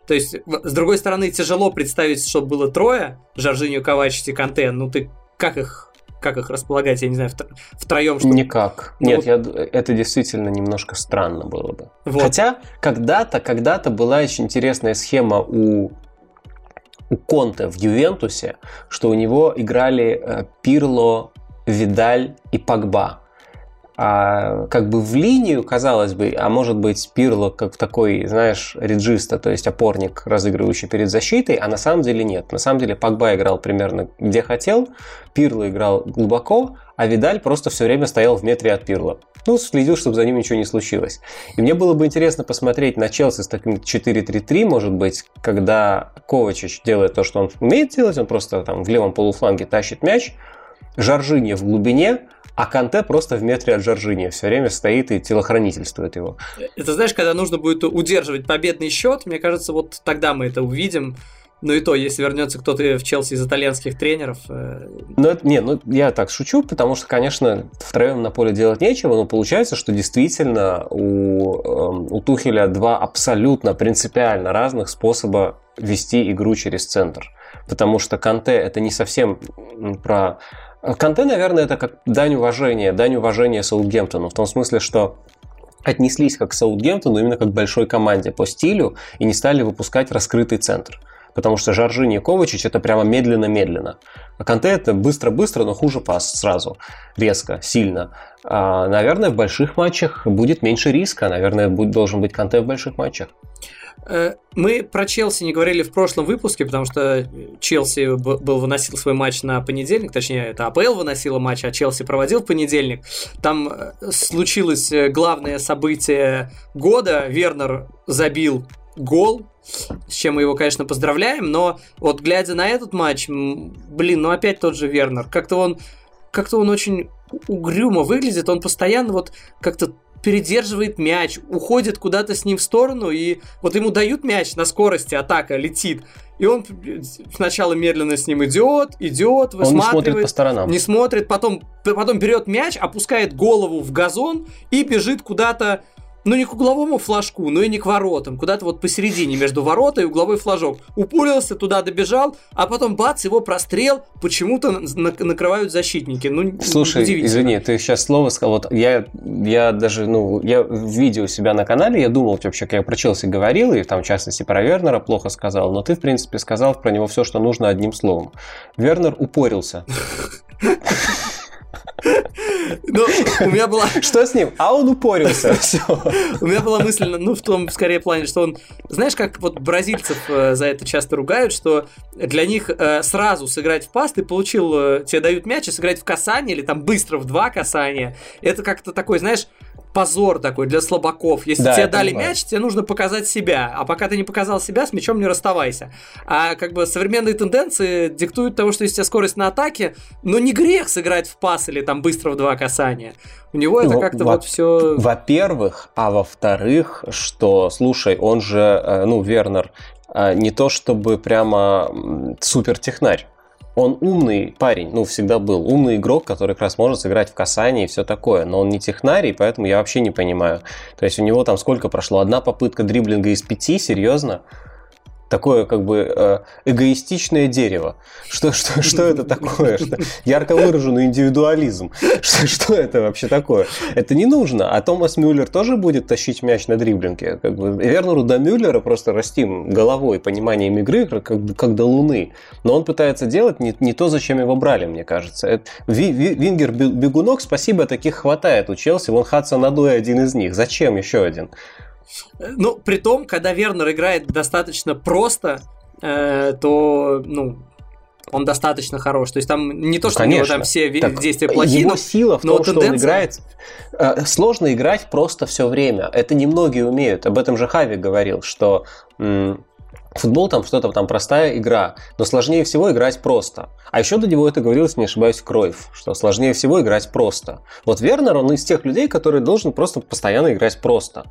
То есть, с другой стороны, тяжело представить, чтобы было трое, Жоржиньо, Ковачич и Канте. Ну, ты как их как их располагать, я не знаю, втроем? Чтобы... Никак. Ну, Нет, вот... я, это действительно немножко странно было бы. Вот. Хотя когда-то, когда-то была очень интересная схема у у Конте в Ювентусе, что у него играли э, Пирло, Видаль и Пагба а, как бы в линию, казалось бы, а может быть Пирло как такой, знаешь, реджиста, то есть опорник, разыгрывающий перед защитой, а на самом деле нет. На самом деле Пагба играл примерно где хотел, Пирло играл глубоко, а Видаль просто все время стоял в метре от Пирло. Ну, следил, чтобы за ним ничего не случилось. И мне было бы интересно посмотреть на Челси с таким 4-3-3, может быть, когда Ковачич делает то, что он умеет делать, он просто там в левом полуфланге тащит мяч, Жоржини в глубине, а Канте просто в метре от Жоржини все время стоит и телохранительствует его. Это знаешь, когда нужно будет удерживать победный счет, мне кажется, вот тогда мы это увидим. Ну и то, если вернется кто-то в Челси из итальянских тренеров. Э, ну, это, не, ну я так шучу, потому что, конечно, втроем на поле делать нечего, но получается, что действительно у, эм, у Тухеля два абсолютно принципиально разных способа вести игру через центр. Потому что Канте это не совсем про Канте, наверное, это как дань уважения, дань уважения Саутгемптону, в том смысле, что отнеслись как к Саутгемптону именно как к большой команде по стилю и не стали выпускать раскрытый центр. Потому что Жоржини и Ковачич это прямо медленно-медленно. А Канте это быстро-быстро, но хуже пас сразу, резко, сильно. А, наверное, в больших матчах будет меньше риска. Наверное, будет, должен быть Канте в больших матчах. Э, мы про Челси не говорили в прошлом выпуске, потому что Челси был выносил свой матч на понедельник, точнее, это АПЛ выносила матч, а Челси проводил в понедельник. Там э, случилось э, главное событие года. Вернер забил гол, с чем мы его, конечно, поздравляем, но вот глядя на этот матч, блин, ну опять тот же Вернер. Как-то он, как-то он очень угрюмо выглядит, он постоянно вот как-то передерживает мяч, уходит куда-то с ним в сторону, и вот ему дают мяч на скорости, атака летит, и он сначала медленно с ним идет, идет, высматривает. Он не смотрит по сторонам. Не смотрит, потом, потом берет мяч, опускает голову в газон и бежит куда-то ну не к угловому флажку, но и не к воротам, куда-то вот посередине между ворота и угловой флажок. Упулился, туда добежал, а потом бац, его прострел, почему-то накрывают защитники. Ну, Слушай, извини, ты сейчас слово сказал, вот я, я даже, ну, я в видео себя на канале, я думал вообще, как я про Челси говорил, и там, в частности, про Вернера плохо сказал, но ты, в принципе, сказал про него все, что нужно одним словом. Вернер упорился. Ну, у меня была... Что с ним? А он упорился. У меня была мысль, ну, в том, скорее, плане, что он... Знаешь, как вот бразильцев э, за это часто ругают, что для них э, сразу сыграть в пас, ты получил... Э, тебе дают мяч, и сыграть в касание, или там быстро в два касания, это как-то такой, знаешь, позор такой для слабаков. Если да, тебе дали понимаю. мяч, тебе нужно показать себя. А пока ты не показал себя, с мячом не расставайся. А как бы современные тенденции диктуют того, что если у тебя скорость на атаке, но не грех сыграть в пас или там быстро в два касания. У него это ну, как-то вот все... Во-первых, а во-вторых, что, слушай, он же, э, ну, Вернер, э, не то чтобы прямо супер технарь он умный парень, ну, всегда был. Умный игрок, который как раз может сыграть в касании и все такое. Но он не технарий, поэтому я вообще не понимаю. То есть у него там сколько прошло? Одна попытка дриблинга из пяти? Серьезно? Такое как бы э, эгоистичное дерево. Что, что, что это такое? Что, ярко выраженный индивидуализм. Что, что это вообще такое? Это не нужно. А Томас Мюллер тоже будет тащить мяч на дриблинге. Как бы, Вернеру до Мюллера просто растим головой, пониманием игры, как, как до Луны. Но он пытается делать не, не то, зачем его брали, мне кажется. Это, ви, ви, Вингер бегунок, спасибо, таких хватает у Челси. Вон Хадсон Адой один из них. Зачем еще один? Ну, при том, когда Вернер играет достаточно просто, э, то, ну, он достаточно хорош. То есть там не то, что ну, у него там все так, действия плохие. Его но, сила в но том, тенденция... что он играет... Э, сложно играть просто все время. Это немногие умеют. Об этом же Хави говорил, что Футбол там что-то там простая игра, но сложнее всего играть просто. А еще до него это говорилось, не ошибаюсь, Кройф, что сложнее всего играть просто. Вот Вернер, он из тех людей, который должен просто постоянно играть просто.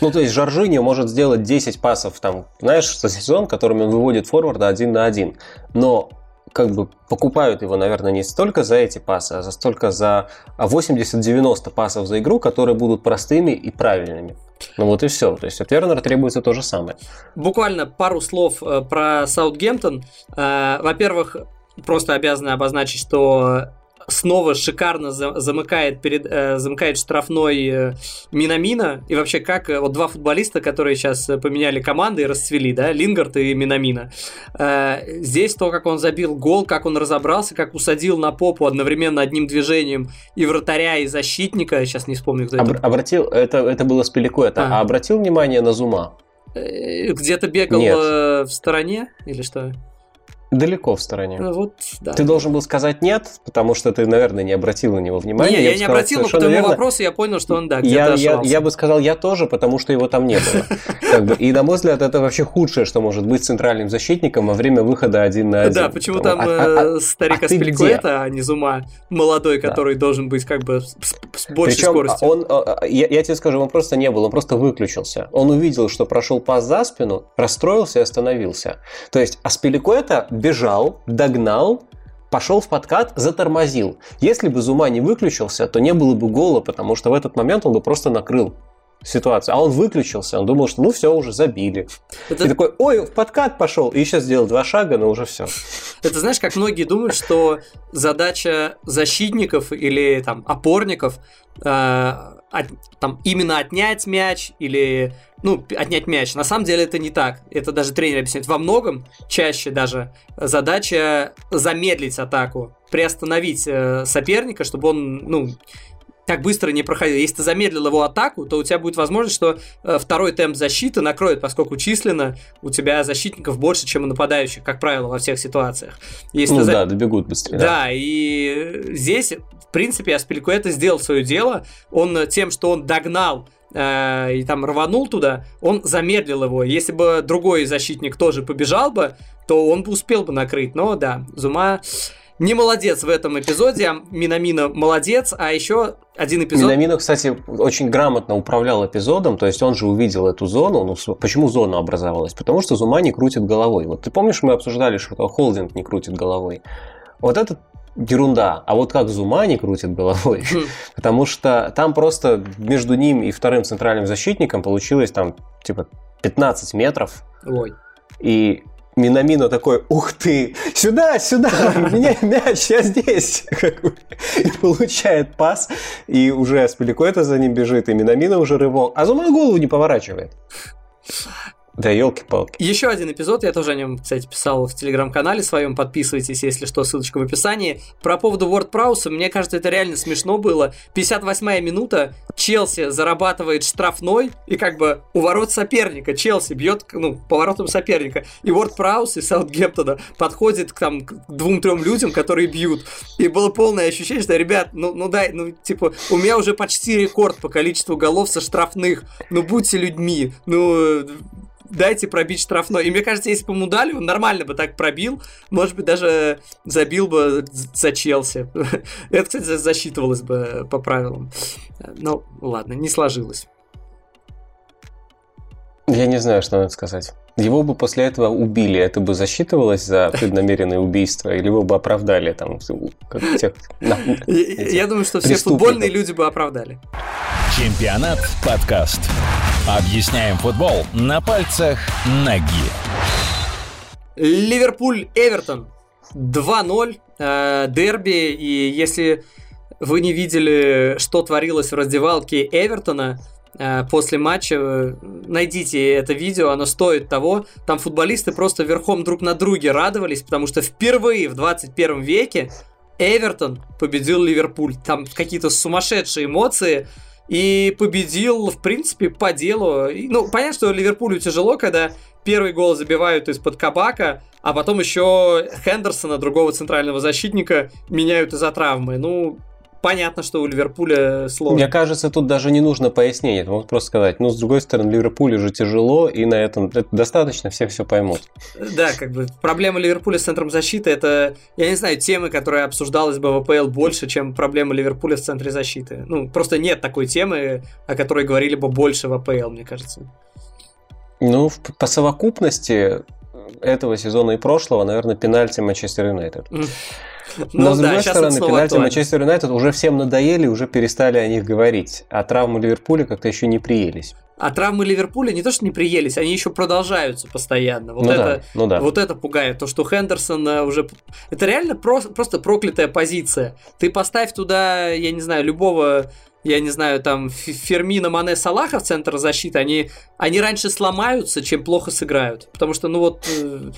Ну, то есть Жоржиньо может сделать 10 пасов, там, знаешь, за сезон, которыми он выводит форварда один на один. Но как бы покупают его, наверное, не столько за эти пасы, а столько за 80-90 пасов за игру, которые будут простыми и правильными. Ну вот и все. То есть от Вернера требуется то же самое. Буквально пару слов э, про Саутгемптон. Э, во-первых, просто обязаны обозначить, что снова шикарно замыкает, перед, э, замыкает штрафной э, Минамина. И вообще, как э, вот два футболиста, которые сейчас поменяли команды и расцвели, да, Лингард и Минамина. Здесь то, как он забил гол, как он разобрался, как усадил на попу одновременно одним движением и вратаря, и защитника. Сейчас не вспомню, кто Об, это. Обратил, это, это было с Пеликуэта. А. а обратил внимание на Зума? Где-то бегал Нет. в стороне или что? Далеко в стороне. Ну, вот, да. Ты должен был сказать нет, потому что ты, наверное, не обратил на него внимания. Не, я, я не обратил, но по твоему вопросу я понял, что он, да, я, я, я бы сказал, я тоже, потому что его там не было. И, на мой взгляд, это вообще худшее, что может быть центральным защитником во время выхода один на один. Да, почему там а, а, а, старик Аспиликуэта, а не Зума, молодой, который должен быть как бы с, большей Причем скоростью. Он, я, я тебе скажу, он просто не был, он просто выключился. Он увидел, что прошел пас за спину, расстроился и остановился. То есть Аспиликуэта бежал, догнал, пошел в подкат, затормозил. Если бы Зума не выключился, то не было бы гола, потому что в этот момент он бы просто накрыл ситуацию. А он выключился, он думал, что ну все, уже забили. Это... И такой, ой, в подкат пошел, и еще сделал два шага, но уже все. Это знаешь, как многие думают, что задача защитников или там опорников э, от, там именно отнять мяч или ну, отнять мяч. На самом деле это не так. Это даже тренер объясняет. Во многом, чаще даже, задача замедлить атаку, приостановить э, соперника, чтобы он, ну, так быстро не проходил. Если ты замедлил его атаку, то у тебя будет возможность, что э, второй темп защиты накроет, поскольку численно у тебя защитников больше, чем у нападающих, как правило, во всех ситуациях. Если ну за... да, добегут быстрее. Да, да, и здесь, в принципе, Аспиликуэта сделал свое дело. Он тем, что он догнал э, и там рванул туда, он замедлил его. Если бы другой защитник тоже побежал бы, то он бы успел бы накрыть. Но да, Зума не молодец в этом эпизоде, Минамина молодец, а еще один эпизод... Минамина, кстати, очень грамотно управлял эпизодом, то есть он же увидел эту зону. Ну, почему зона образовалась? Потому что Зума не крутит головой. Вот ты помнишь, мы обсуждали, что Холдинг не крутит головой? Вот это ерунда. А вот как Зума не крутит головой, хм. потому что там просто между ним и вторым центральным защитником получилось там типа 15 метров. Ой. И Минамино такой, ух ты, сюда, сюда, меня мяч, я здесь. И получает пас, и уже Спиликуэта за ним бежит, и Минамино уже рывок, а Зума голову не поворачивает. Да, елки-палки. Еще один эпизод, я тоже о нем, кстати, писал в телеграм-канале своем, подписывайтесь, если что, ссылочка в описании. Про поводу WordPress, мне кажется, это реально смешно было. 58-я минута, Челси зарабатывает штрафной, и как бы у ворот соперника Челси бьет, ну, поворотом соперника. И WordPress из Саутгемптона подходит к, там, двум-трем людям, которые бьют. И было полное ощущение, что, ребят, ну, ну дай, ну, типа, у меня уже почти рекорд по количеству голов со штрафных. Ну, будьте людьми. Ну, дайте пробить штрафной. И мне кажется, если бы ему дали, он нормально бы так пробил. Может быть, даже забил бы за Челси. Это, кстати, засчитывалось бы по правилам. Ну, ладно, не сложилось. Я не знаю, что надо сказать. Его бы после этого убили, это бы засчитывалось за преднамеренное убийство, или его бы оправдали там, как тех, на, Я думаю, что все футбольные люди бы оправдали. Чемпионат подкаст. Объясняем футбол на пальцах ноги. Ливерпуль-Эвертон 2-0. Э, дерби. И если вы не видели, что творилось в раздевалке Эвертона, после матча, э, найдите это видео, оно стоит того. Там футболисты просто верхом друг на друге радовались, потому что впервые в 21 веке Эвертон победил Ливерпуль. Там какие-то сумасшедшие эмоции. И победил, в принципе, по делу. Ну, понятно, что Ливерпулю тяжело, когда первый гол забивают из-под кабака, а потом еще Хендерсона, другого центрального защитника, меняют из-за травмы. Ну, понятно, что у Ливерпуля сложно. Мне кажется, тут даже не нужно пояснений. Могут просто сказать, ну, с другой стороны, Ливерпулю уже тяжело, и на этом это достаточно, все все поймут. Да, как бы проблема Ливерпуля с центром защиты, это, я не знаю, темы, которая обсуждалась бы в АПЛ больше, чем проблема Ливерпуля в центре защиты. Ну, просто нет такой темы, о которой говорили бы больше в АПЛ, мне кажется. Ну, по совокупности этого сезона и прошлого, наверное, пенальти Манчестер Юнайтед. Но, ну, с другой да, стороны, пенальти Манчестер Юнайтед уже всем надоели, уже перестали о них говорить. А травмы Ливерпуля как-то еще не приелись. А травмы Ливерпуля не то, что не приелись, они еще продолжаются постоянно. Вот, ну это, да, ну да. вот это пугает. То, что Хендерсон э, уже... Это реально про... просто проклятая позиция. Ты поставь туда, я не знаю, любого я не знаю, там Фермина, Мане, Салаха в центр защиты, они, они раньше сломаются, чем плохо сыграют. Потому что, ну вот, э,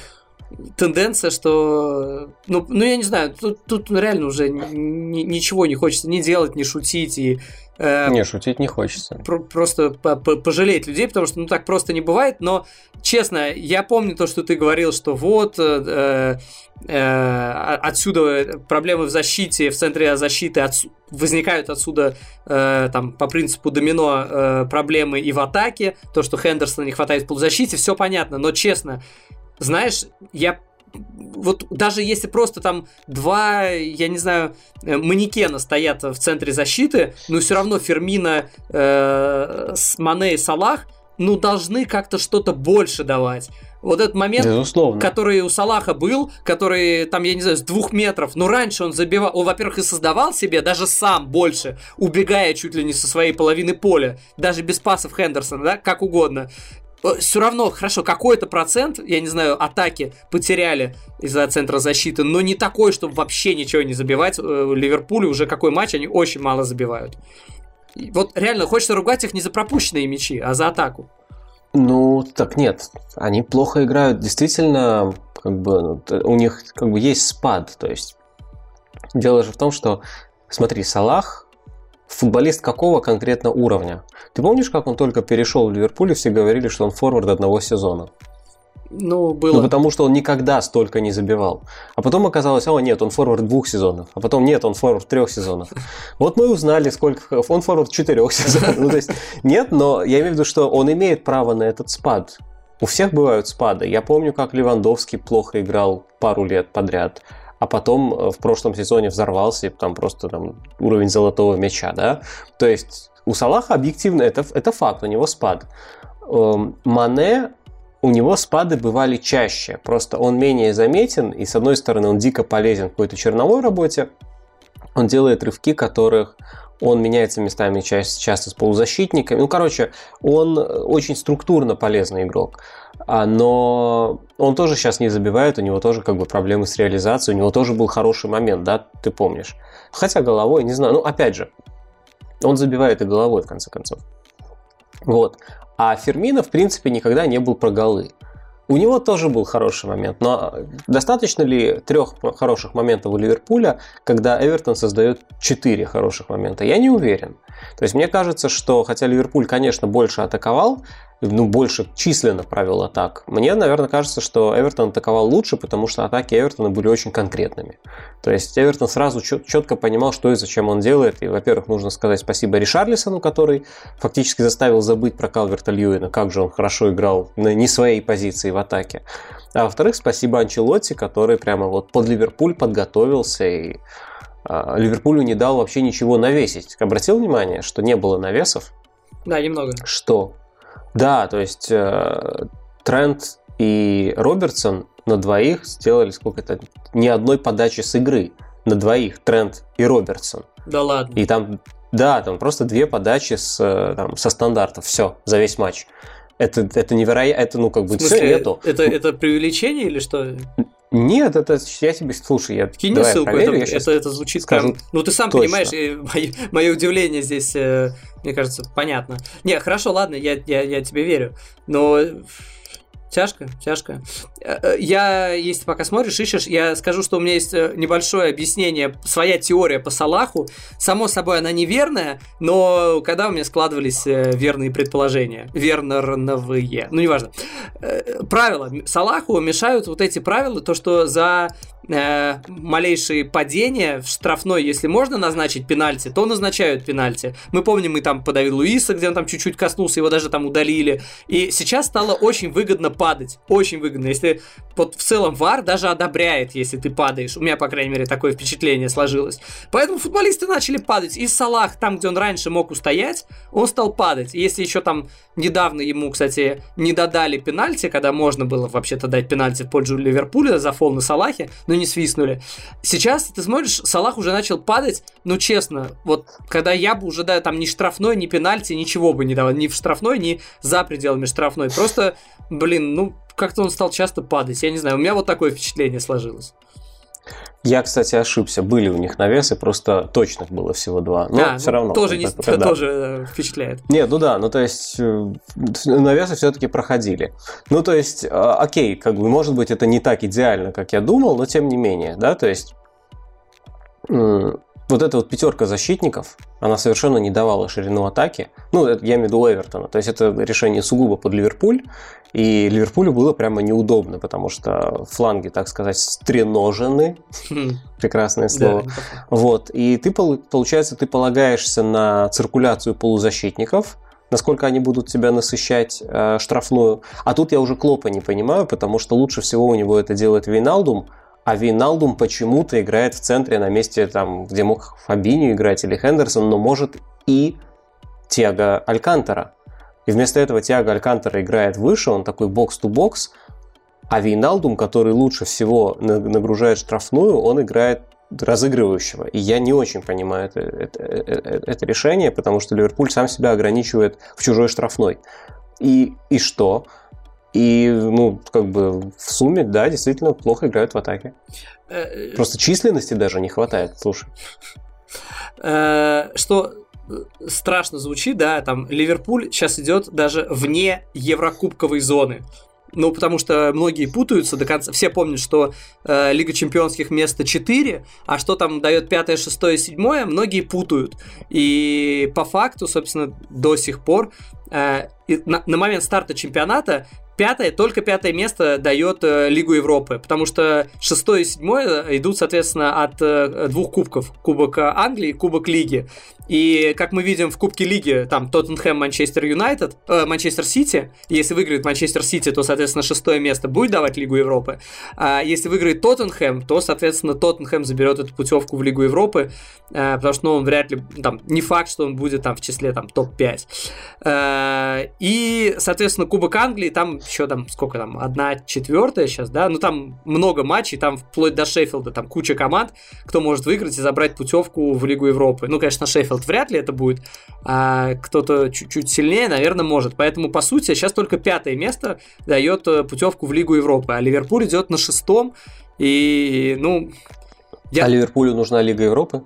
тенденция, что... Ну, ну я не знаю, тут, тут реально уже ни, ничего не хочется ни делать, ни шутить. И, э, не, шутить не хочется. Про просто по -по пожалеть людей, потому что ну так просто не бывает. Но, честно, я помню то, что ты говорил, что вот... Э, э, отсюда проблемы в защите, в центре защиты от, возникают отсюда э, там по принципу домино э, проблемы и в атаке, то, что Хендерсона не хватает в полузащите, все понятно, но честно, знаешь, я вот даже если просто там два, я не знаю, э, манекена стоят в центре защиты, но все равно Фермина, э, Мане и Салах, ну, должны как-то что-то больше давать. Вот этот момент, Безусловно. который у Салаха был, который там, я не знаю, с двух метров, но раньше он забивал, он, во-первых, и создавал себе даже сам больше, убегая чуть ли не со своей половины поля, даже без пасов Хендерсона, да, как угодно. Э, все равно, хорошо, какой-то процент, я не знаю, атаки потеряли из-за центра защиты, но не такой, чтобы вообще ничего не забивать. Э, Ливерпулю уже какой матч, они очень мало забивают. И вот реально хочется ругать их не за пропущенные мячи, а за атаку. Ну, так нет. Они плохо играют. Действительно, как бы у них как бы есть спад. То есть дело же в том, что смотри, Салах футболист какого конкретно уровня? Ты помнишь, как он только перешел в Ливерпуль, и все говорили, что он форвард одного сезона? Ну, было. Ну, потому что он никогда столько не забивал. А потом оказалось, о, нет, он форвард двух сезонов. А потом, нет, он форвард трех сезонов. Вот мы узнали, сколько... Он форвард четырех сезонов. Ну, то есть, нет, но я имею в виду, что он имеет право на этот спад. У всех бывают спады. Я помню, как Левандовский плохо играл пару лет подряд а потом э, в прошлом сезоне взорвался, и там просто там уровень золотого мяча, да. То есть у Салаха объективно это, это факт, у него спад. Эм, Мане у него спады бывали чаще, просто он менее заметен, и с одной стороны он дико полезен в какой-то черновой работе, он делает рывки, которых он меняется местами часто, с полузащитниками. Ну, короче, он очень структурно полезный игрок. А, но он тоже сейчас не забивает, у него тоже как бы проблемы с реализацией, у него тоже был хороший момент, да, ты помнишь. Хотя головой, не знаю, ну, опять же, он забивает и головой, в конце концов. Вот. А Фермина, в принципе, никогда не был про голы. У него тоже был хороший момент, но достаточно ли трех хороших моментов у Ливерпуля, когда Эвертон создает четыре хороших момента? Я не уверен. То есть мне кажется, что хотя Ливерпуль, конечно, больше атаковал, ну, больше численно провел атак. Мне, наверное, кажется, что Эвертон атаковал лучше, потому что атаки Эвертона были очень конкретными. То есть Эвертон сразу четко понимал, что и зачем он делает. И, во-первых, нужно сказать спасибо Ришарлисону, который фактически заставил забыть про Калверта Льюина, как же он хорошо играл на не своей позиции в атаке. А во-вторых, спасибо Анчелотти, который прямо вот под Ливерпуль подготовился и а, Ливерпулю не дал вообще ничего навесить. Обратил внимание, что не было навесов? Да, немного. Что да, то есть э, Трент и Робертсон на двоих сделали сколько-то ни одной подачи с игры на двоих Трент и Робертсон. Да ладно. И там Да, там просто две подачи с, э, там, со стандартов, все, за весь матч. Это, это невероятно, это, ну, как бы, все нету. Это, это преувеличение или что? Нет, это я тебе, слушай, я Кинь давай ссылку, проверю, это, это, это звучит скажу прям... Ну, ты сам точно. понимаешь, и мое, мое удивление здесь, э, мне кажется, понятно. Не, хорошо, ладно, я, я, я тебе верю, но тяжко, тяжко. Э, э, Я, если пока смотришь, ищешь, я скажу, что у меня есть э, небольшое объяснение, своя теория по Салаху. Само собой, она неверная, но когда у меня складывались верные предположения, вернорновые, ну, неважно. Правила. Салаху мешают вот эти правила, то, что за э, малейшие падения в штрафной, если можно назначить пенальти, то назначают пенальти. Мы помним, мы там по Давиду Луиса, где он там чуть-чуть коснулся, его даже там удалили. И сейчас стало очень выгодно падать. Очень выгодно. Если вот в целом ВАР даже одобряет, если ты падаешь. У меня, по крайней мере, такое впечатление сложилось. Поэтому футболисты начали падать. И Салах, там, где он раньше мог устоять, он стал падать. Если еще там недавно ему, кстати, не додали пенальти, когда можно было вообще-то дать пенальти в пользу Ливерпуля за фол на Салахе, но не свистнули. Сейчас ты смотришь, Салах уже начал падать, ну честно, вот когда я бы уже, да, там ни штрафной, ни пенальти, ничего бы не давал, ни в штрафной, ни за пределами штрафной. Просто, блин, ну как-то он стал часто падать, я не знаю, у меня вот такое впечатление сложилось. Я, кстати, ошибся. Были у них навесы, просто точных было всего два. Но А, все ну, равно. Тоже, не, бы, когда- тоже э, впечатляет. Нет, ну да, ну то есть э, навесы все-таки проходили. Ну то есть, э, окей, как бы, может быть, это не так идеально, как я думал, но тем не менее, да, то есть вот эта вот пятерка защитников, она совершенно не давала ширину атаки. Ну, это я имею в виду Эвертона. То есть это решение сугубо под Ливерпуль. И Ливерпулю было прямо неудобно, потому что фланги, так сказать, стреножены. Хм, Прекрасное слово. Вот, и ты, пол- получается, ты полагаешься на циркуляцию полузащитников, насколько они будут тебя насыщать э, штрафную. А тут я уже Клопа не понимаю, потому что лучше всего у него это делает Вейналдум, а Вейналдум почему-то играет в центре на месте, там, где мог Фабинho играть или Хендерсон, но может и Тиаго Алькантера. И вместо этого Тиаго Алькантера играет выше, он такой бокс-то-бокс, а Вейналдум, который лучше всего на- нагружает штрафную, он играет разыгрывающего. И я не очень понимаю это, это, это- это решение, потому что Ливерпуль сам себя ограничивает в чужой штрафной. И, и что? И, ну, как бы в сумме, да, действительно плохо играют в атаке. Э, Просто численности даже не хватает, слушай. Э, что э, страшно звучит, да, там Ливерпуль сейчас идет даже вне еврокубковой зоны. Ну, потому что многие путаются до конца. Все помнят, что э, Лига чемпионских место 4, а что там дает 5, 6, 7, многие путают. И по факту, собственно, до сих пор, э, на, на момент старта чемпионата, пятое, только пятое место дает э, Лигу Европы, потому что шестое и седьмое идут, соответственно, от э, двух кубков. Кубок э, Англии и Кубок Лиги. И, как мы видим в Кубке Лиги, там Тоттенхэм, Манчестер Юнайтед, э, Манчестер Сити. Если выиграет Манчестер Сити, то, соответственно, шестое место будет давать Лигу Европы. А если выиграет Тоттенхэм, то, соответственно, Тоттенхэм заберет эту путевку в Лигу Европы, э, потому что ну, он вряд ли, там, не факт, что он будет там в числе там топ-5. Э, и, соответственно, Кубок Англии, там еще там, сколько там, одна четвертая сейчас, да, ну там много матчей, там вплоть до Шеффилда, там куча команд, кто может выиграть и забрать путевку в Лигу Европы. Ну, конечно, Шеффилд вряд ли это будет, а кто-то чуть-чуть сильнее, наверное, может. Поэтому, по сути, сейчас только пятое место дает э, путевку в Лигу Европы, а Ливерпуль идет на шестом, и, ну, Я- А Ливерпулю нужна Лига Европы?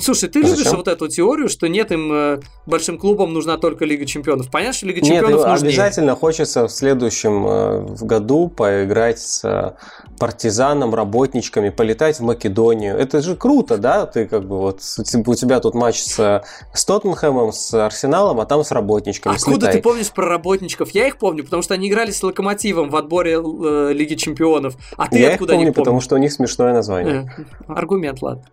Слушай, ты А любишь зачем? вот эту теорию, что нет им э, большим клубам нужна только Лига Чемпионов. Понятно, что Лига Нет, Чемпионов нужнее. обязательно хочется в следующем э, в году поиграть с э, партизаном, работничками, полетать в Македонию. Это же круто, да? Ты как бы вот у те- у тебя тут матч с, с Тоттенхэмом, с Арсеналом, а там с работничками. Откуда Слетай. ты помнишь про работничков? Я их помню, потому что они играли с Локомотивом в отборе э, Лиги Чемпионов. А ты Я их откуда помню, не потому помнишь? что у них смешное название. Э, аргумент, ладно.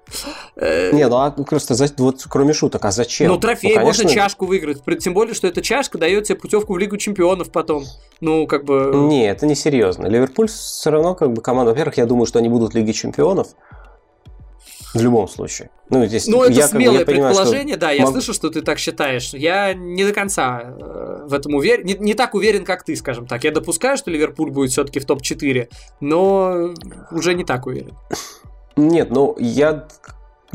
Э, Не, ну а просто за- вот кроме шуток, а зачем? Ну, трофей, конечно, можно чашку выиграть. Тем более, что эта чашка дает тебе путевку в Лигу Чемпионов потом. Ну, как бы... Не, это не серьезно. Ливерпуль все равно как бы команда. Во-первых, я думаю, что они будут в Лиге Чемпионов. В любом случае. Ну, здесь Ну, это я, как бы, смелое я понимаю, предположение, да, я мог- слышу, что ты так считаешь. Я не до конца э, в этом уверен, не, не так уверен, как ты, скажем так. Я допускаю, что Ливерпуль будет все-таки в топ-4, но уже не так уверен. Нет, ну я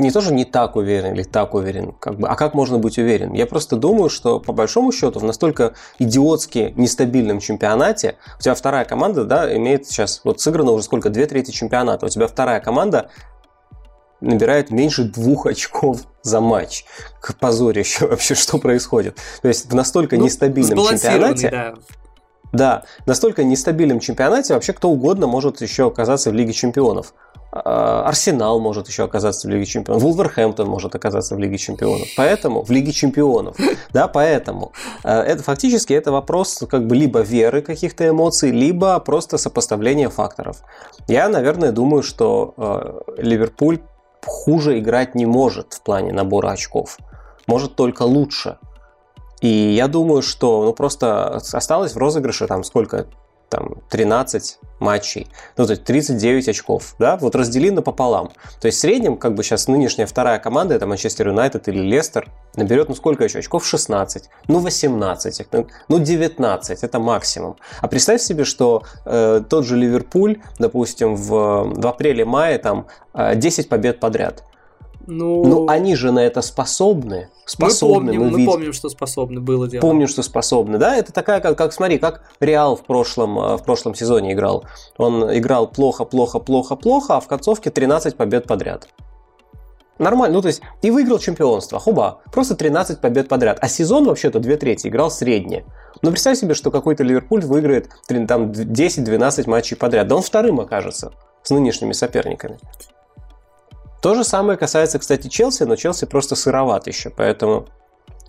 не тоже не так уверен или так уверен, как бы, а как можно быть уверен? Я просто думаю, что по большому счету в настолько идиотски нестабильном чемпионате, у тебя вторая команда, да, имеет сейчас, вот сыграно уже сколько, две трети чемпионата, у тебя вторая команда набирает меньше двух очков за матч. К позорищу вообще, что происходит. То есть в настолько ну, нестабильном чемпионате... Да. Да, настолько нестабильном чемпионате вообще кто угодно может еще оказаться в Лиге чемпионов. А, Арсенал может еще оказаться в Лиге Чемпионов, Вулверхэмптон может оказаться в Лиге Чемпионов. Поэтому, в Лиге Чемпионов, да, поэтому э, это фактически это вопрос как бы либо веры каких-то эмоций, либо просто сопоставления факторов. Я, наверное, думаю, что Ливерпуль хуже играть не может в плане набора очков. Может только лучше. И я думаю, что ну, просто осталось в розыгрыше там сколько? там 13 матчей, ну, то есть 39 очков, да, вот раздели напополам. То есть в среднем, как бы сейчас нынешняя вторая команда, это Манчестер Юнайтед или Лестер, наберет, ну, сколько еще очков? 16, ну, 18, ну, 19, это максимум. А представь себе, что э, тот же Ливерпуль, допустим, в, в апреле-мае там э, 10 побед подряд – ну, ну, они же на это способны. способны мы, помним, мы, мы помним, что способны было дело. Помним, что способны, да? Это такая, как, как смотри, как Реал в прошлом, э, в прошлом сезоне играл. Он играл плохо, плохо, плохо, плохо, а в концовке 13 побед подряд. Нормально, ну то есть и выиграл чемпионство, хуба, просто 13 побед подряд. А сезон вообще-то 2 трети играл средне. Но ну, представь себе, что какой-то Ливерпуль выиграет там 10-12 матчей подряд. Да он вторым окажется с нынешними соперниками. То же самое касается, кстати, Челси, но Челси просто сыроват еще, поэтому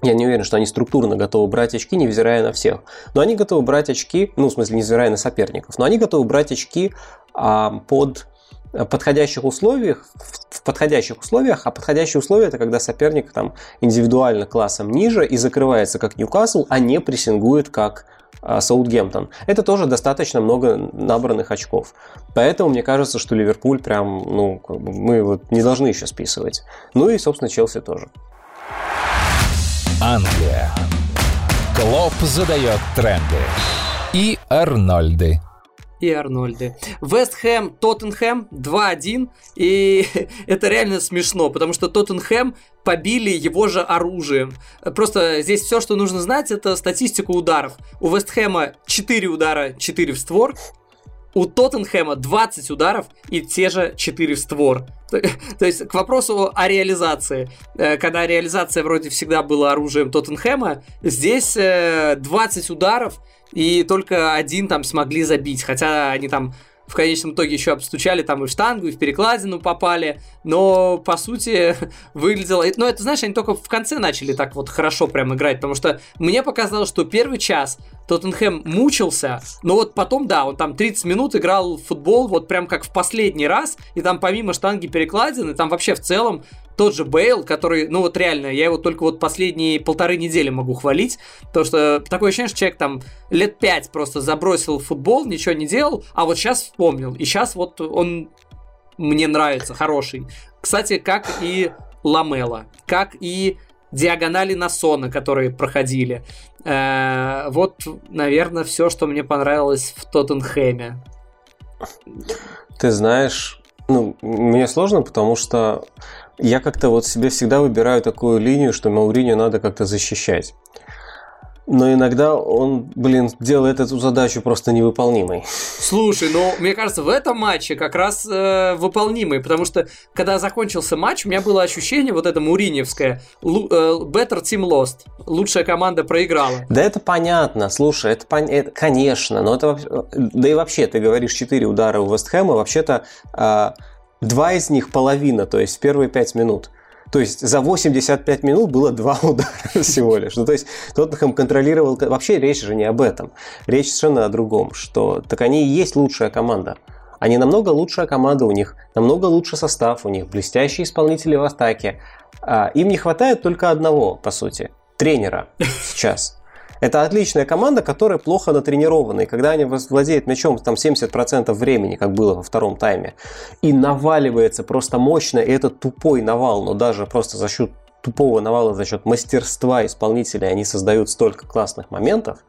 я не уверен, что они структурно готовы брать очки, невзирая на всех. Но они готовы брать очки, ну, в смысле, невзирая на соперников, но они готовы брать очки а, под подходящих условиях, в подходящих условиях, а подходящие условия это когда соперник там индивидуально классом ниже и закрывается как Ньюкасл, а не прессингует как Саутгемптон. Это тоже достаточно много набранных очков. Поэтому мне кажется, что Ливерпуль прям, ну, мы вот не должны еще списывать. Ну и, собственно, Челси тоже. Англия. Клоп задает тренды. И Арнольды и Арнольды. Вест Хэм, Тоттенхэм 2-1. И это реально смешно, потому что Тоттенхэм побили его же оружием. Просто здесь все, что нужно знать, это статистику ударов. У Вест Хэма 4 удара, 4 в створ. У Тоттенхэма 20 ударов и те же 4 в створ. То есть к вопросу о реализации. Э, когда реализация вроде всегда была оружием Тоттенхэма, здесь 20 э, ударов и только один там смогли забить, хотя они там в конечном итоге еще обстучали там и в штангу, и в перекладину попали, но по сути выглядело... Ну, это, знаешь, они только в конце начали так вот хорошо прям играть, потому что мне показалось, что первый час Тоттенхэм мучился, но вот потом, да, он там 30 минут играл в футбол вот прям как в последний раз, и там помимо штанги перекладины, там вообще в целом тот же Бейл, который, ну вот реально, я его только вот последние полторы недели могу хвалить, потому что такое ощущение, что человек там лет пять просто забросил футбол, ничего не делал, а вот сейчас вспомнил, и сейчас вот он мне нравится, хороший. Кстати, как и Ламела, как и диагонали Насона, которые проходили. Э, вот, наверное, все, что мне понравилось в Тоттенхэме. Ты знаешь, ну, мне сложно, потому что я как-то вот себе всегда выбираю такую линию, что Мауриню надо как-то защищать. Но иногда он, блин, делает эту задачу просто невыполнимой. Слушай, ну, мне кажется, в этом матче как раз э, выполнимый, потому что, когда закончился матч, у меня было ощущение, вот это Муриневское, э, better team lost, лучшая команда проиграла. Да это понятно, слушай, это, пон... это конечно, но это, да и вообще, ты говоришь 4 удара у Вестхэма, вообще-то э, два из них половина, то есть в первые 5 минут. То есть за 85 минут было два удара всего лишь. Ну, то есть Тоттенхэм контролировал... Вообще речь же не об этом. Речь совершенно о другом, что так они и есть лучшая команда. Они намного лучшая команда у них, намного лучше состав у них, блестящие исполнители в атаке. А, им не хватает только одного, по сути, тренера сейчас. Это отличная команда, которая плохо натренирована. И когда они владеют мячом там 70% времени, как было во втором тайме, и наваливается просто мощно, и этот тупой навал, но даже просто за счет тупого навала, за счет мастерства исполнителей они создают столько классных моментов.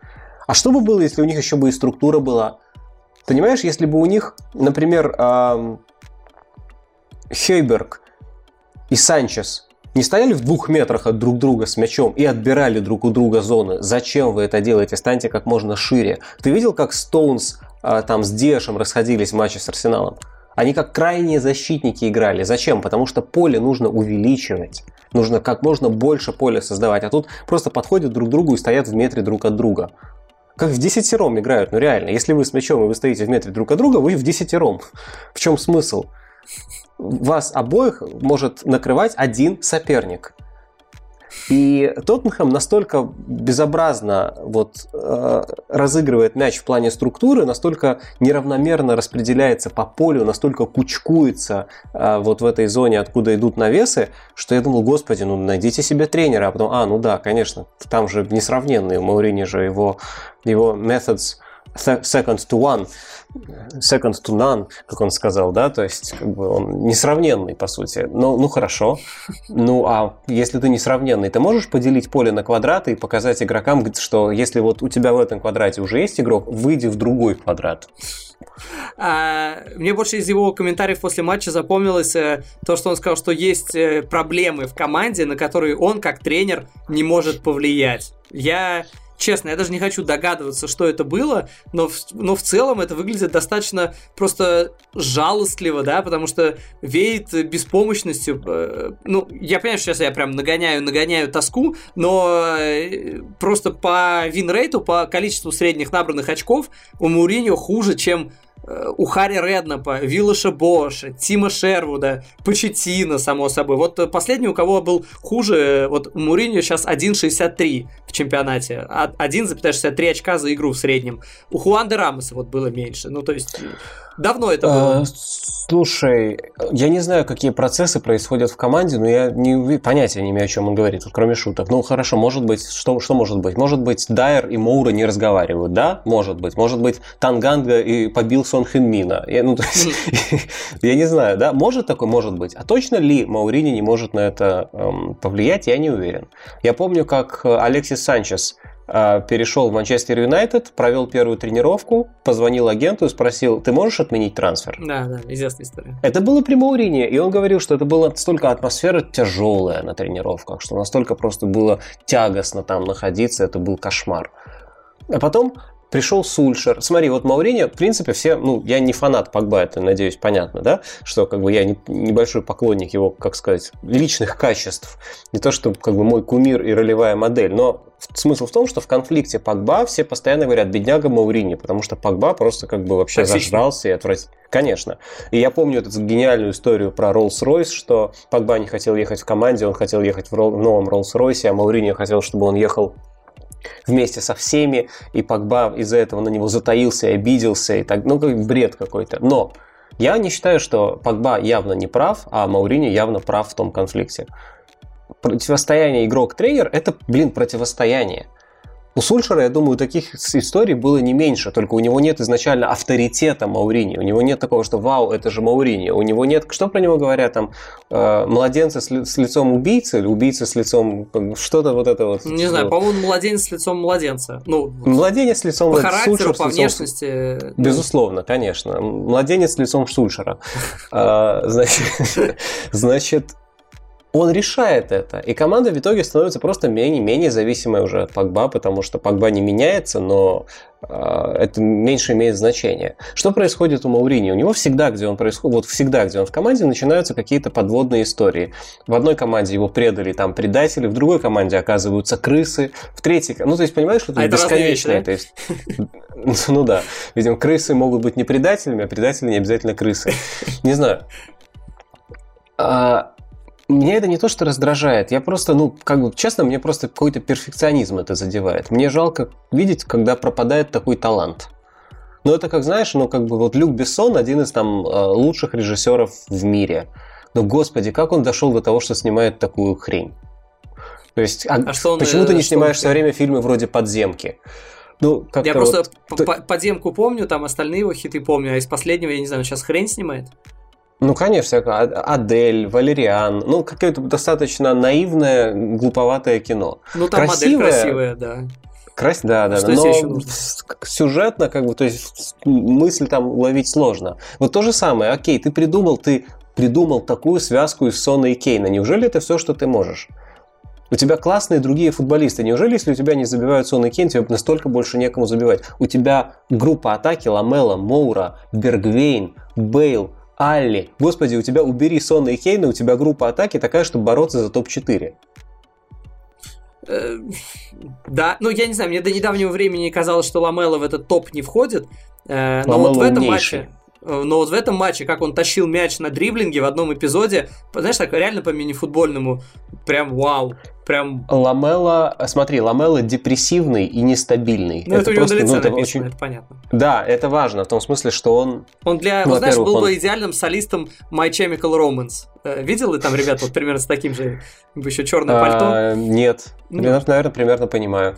А что бы было, если у них еще бы и структура была? Понимаешь, если бы у них, например, Хейберг и Санчес не стояли в двух метрах от друг друга с мячом и отбирали друг у друга зоны. Зачем вы это делаете? Станьте как можно шире. Ты видел, как Стоунс а, там с Дешем расходились в матче с Арсеналом? Они как крайние защитники играли. Зачем? Потому что поле нужно увеличивать. Нужно как можно больше поля создавать. А тут просто подходят друг к другу и стоят в метре друг от друга. Как в десятером играют, ну реально. Если вы с мячом и вы стоите в метре друг от друга, вы в десятером. В чем смысл? Вас обоих может накрывать один соперник. И Тоттенхэм настолько безобразно вот, э, разыгрывает мяч в плане структуры, настолько неравномерно распределяется по полю, настолько кучкуется э, вот в этой зоне, откуда идут навесы, что я думал, господи, ну найдите себе тренера, а потом, а, ну да, конечно, там же несравненные, у Маурини же его, его methods second to one, second to none, как он сказал, да, то есть как бы он несравненный, по сути. Ну, ну хорошо. Ну, а если ты несравненный, ты можешь поделить поле на квадраты и показать игрокам, что если вот у тебя в этом квадрате уже есть игрок, выйди в другой квадрат. А, мне больше из его комментариев после матча запомнилось э, то, что он сказал, что есть э, проблемы в команде, на которые он, как тренер, не может повлиять. Я Честно, я даже не хочу догадываться, что это было, но в, но в целом это выглядит достаточно просто жалостливо, да, потому что веет беспомощностью. Э, ну, я понимаю, что сейчас я прям нагоняю, нагоняю тоску, но э, просто по винрейту, по количеству средних набранных очков у Муриньо хуже, чем у Харри Реднапа, Виллаша Боша, Тима Шервуда, Почетина, само собой. Вот э, последний, у кого был хуже, э, вот Муриньо сейчас 1.63 в чемпионате, 1,63 очка за игру в среднем. У Хуанды Рамоса вот было меньше. Ну, то есть Давно это было? А, слушай, я не знаю, какие процессы происходят в команде, но я не, понятия не имею, о чем он говорит, кроме шуток. Ну, хорошо, может быть, что, что может быть? Может быть, Дайер и Моура не разговаривают, да? Может быть. Может быть, Танганга и побил Сон Хинмина. Я, ну, то есть, я не знаю, да? Может такое? Может быть. А точно ли Маурини не может на это эм, повлиять? Я не уверен. Я помню, как э, Алексис Санчес перешел в Манчестер Юнайтед, провел первую тренировку, позвонил агенту и спросил, ты можешь отменить трансфер? Да, да, известная история. Это было при Маурине, и он говорил, что это была настолько атмосфера тяжелая на тренировках, что настолько просто было тягостно там находиться, это был кошмар. А потом пришел Сульшер. Смотри, вот Маурини, в принципе, все, ну, я не фанат Погба, это, надеюсь, понятно, да, что как бы я не, небольшой поклонник его, как сказать, личных качеств. Не то, что как бы мой кумир и ролевая модель, но смысл в том, что в конфликте Погба все постоянно говорят «бедняга Маурини», потому что Погба просто как бы вообще Токсично. зажрался и отвратительно. Конечно. И я помню эту гениальную историю про Rolls-Royce, что Погба не хотел ехать в команде, он хотел ехать в, в новом Rolls-Royce, а Маурини хотел, чтобы он ехал вместе со всеми, и Погба из-за этого на него затаился и обиделся, и так, ну, как бред какой-то. Но я не считаю, что Погба явно не прав, а Маурини явно прав в том конфликте. Противостояние игрок-тренер – это, блин, противостояние. У Сульшера, я думаю, таких историй было не меньше, только у него нет изначально авторитета Маурини. У него нет такого, что «Вау, это же Маурини». У него нет, что про него говорят, там, э, младенца с, ли, с лицом убийцы или убийца с лицом, что-то вот это вот. Не знаю, по-моему, младенец с лицом младенца. Ну, младенец с лицом По характеру, Сульшер, по внешности. Лицом, безусловно, конечно. Младенец с лицом Сульшера. А, значит, он решает это. И команда в итоге становится просто менее, менее зависимой уже от Погба, потому что Погба не меняется, но э, это меньше имеет значение. Что происходит у Маурини? У него всегда, где он происходит, вот всегда, где он в команде, начинаются какие-то подводные истории. В одной команде его предали там предатели, в другой команде оказываются крысы, в третьей... Ну, то есть, понимаешь, что это а бесконечно. Да? то есть, ну да, видимо, крысы могут быть не предателями, а предатели не обязательно крысы. Не знаю. Меня это не то, что раздражает. Я просто, ну, как бы, честно, мне просто какой-то перфекционизм это задевает. Мне жалко видеть, когда пропадает такой талант. Но это, как знаешь, ну, как бы вот Люк Бессон один из там э, лучших режиссеров в мире. Но, господи, как он дошел до того, что снимает такую хрень? То есть, а, а что он, почему ты не снимаешь все время фильмы вроде «Подземки»? Ну, я просто вот... подземку помню, там остальные его хиты помню, а из последнего, я не знаю, сейчас хрень снимает. Ну, конечно, Адель, Валериан. Ну, какое-то достаточно наивное, глуповатое кино. Ну, там красивое, модель красивая, да. Крас... Да, да, Что но еще нужно? сюжетно, как бы, то есть мысль там ловить сложно. Вот то же самое, окей, ты придумал, ты придумал такую связку из Сона и Кейна? Неужели это все, что ты можешь? У тебя классные другие футболисты. Неужели, если у тебя не забивают Сон и Кейн, тебе настолько больше некому забивать? У тебя группа атаки Ламела, Моура, Бергвейн, Бейл, Алли. Господи, у тебя убери Сона и Кейна, у тебя группа атаки такая, чтобы бороться за топ-4. Э, да, ну я не знаю, мне до недавнего времени казалось, что Ламела в этот топ не входит. Э, но вот в этом матче, но вот в этом матче, как он тащил мяч на дриблинге в одном эпизоде, знаешь, так реально по мини-футбольному, прям вау. Прям... Ламела, смотри, Ламела депрессивный и нестабильный. Ну, это, это у него просто, на лице ну, это написано, очень... это понятно. Да, это важно, в том смысле, что он... Он для, ну, знаешь, был он... бы идеальным солистом My Chemical Romance. Э, видел ли там ребят вот примерно с таким же, еще черное пальто? А, нет, ну. наверное, примерно понимаю.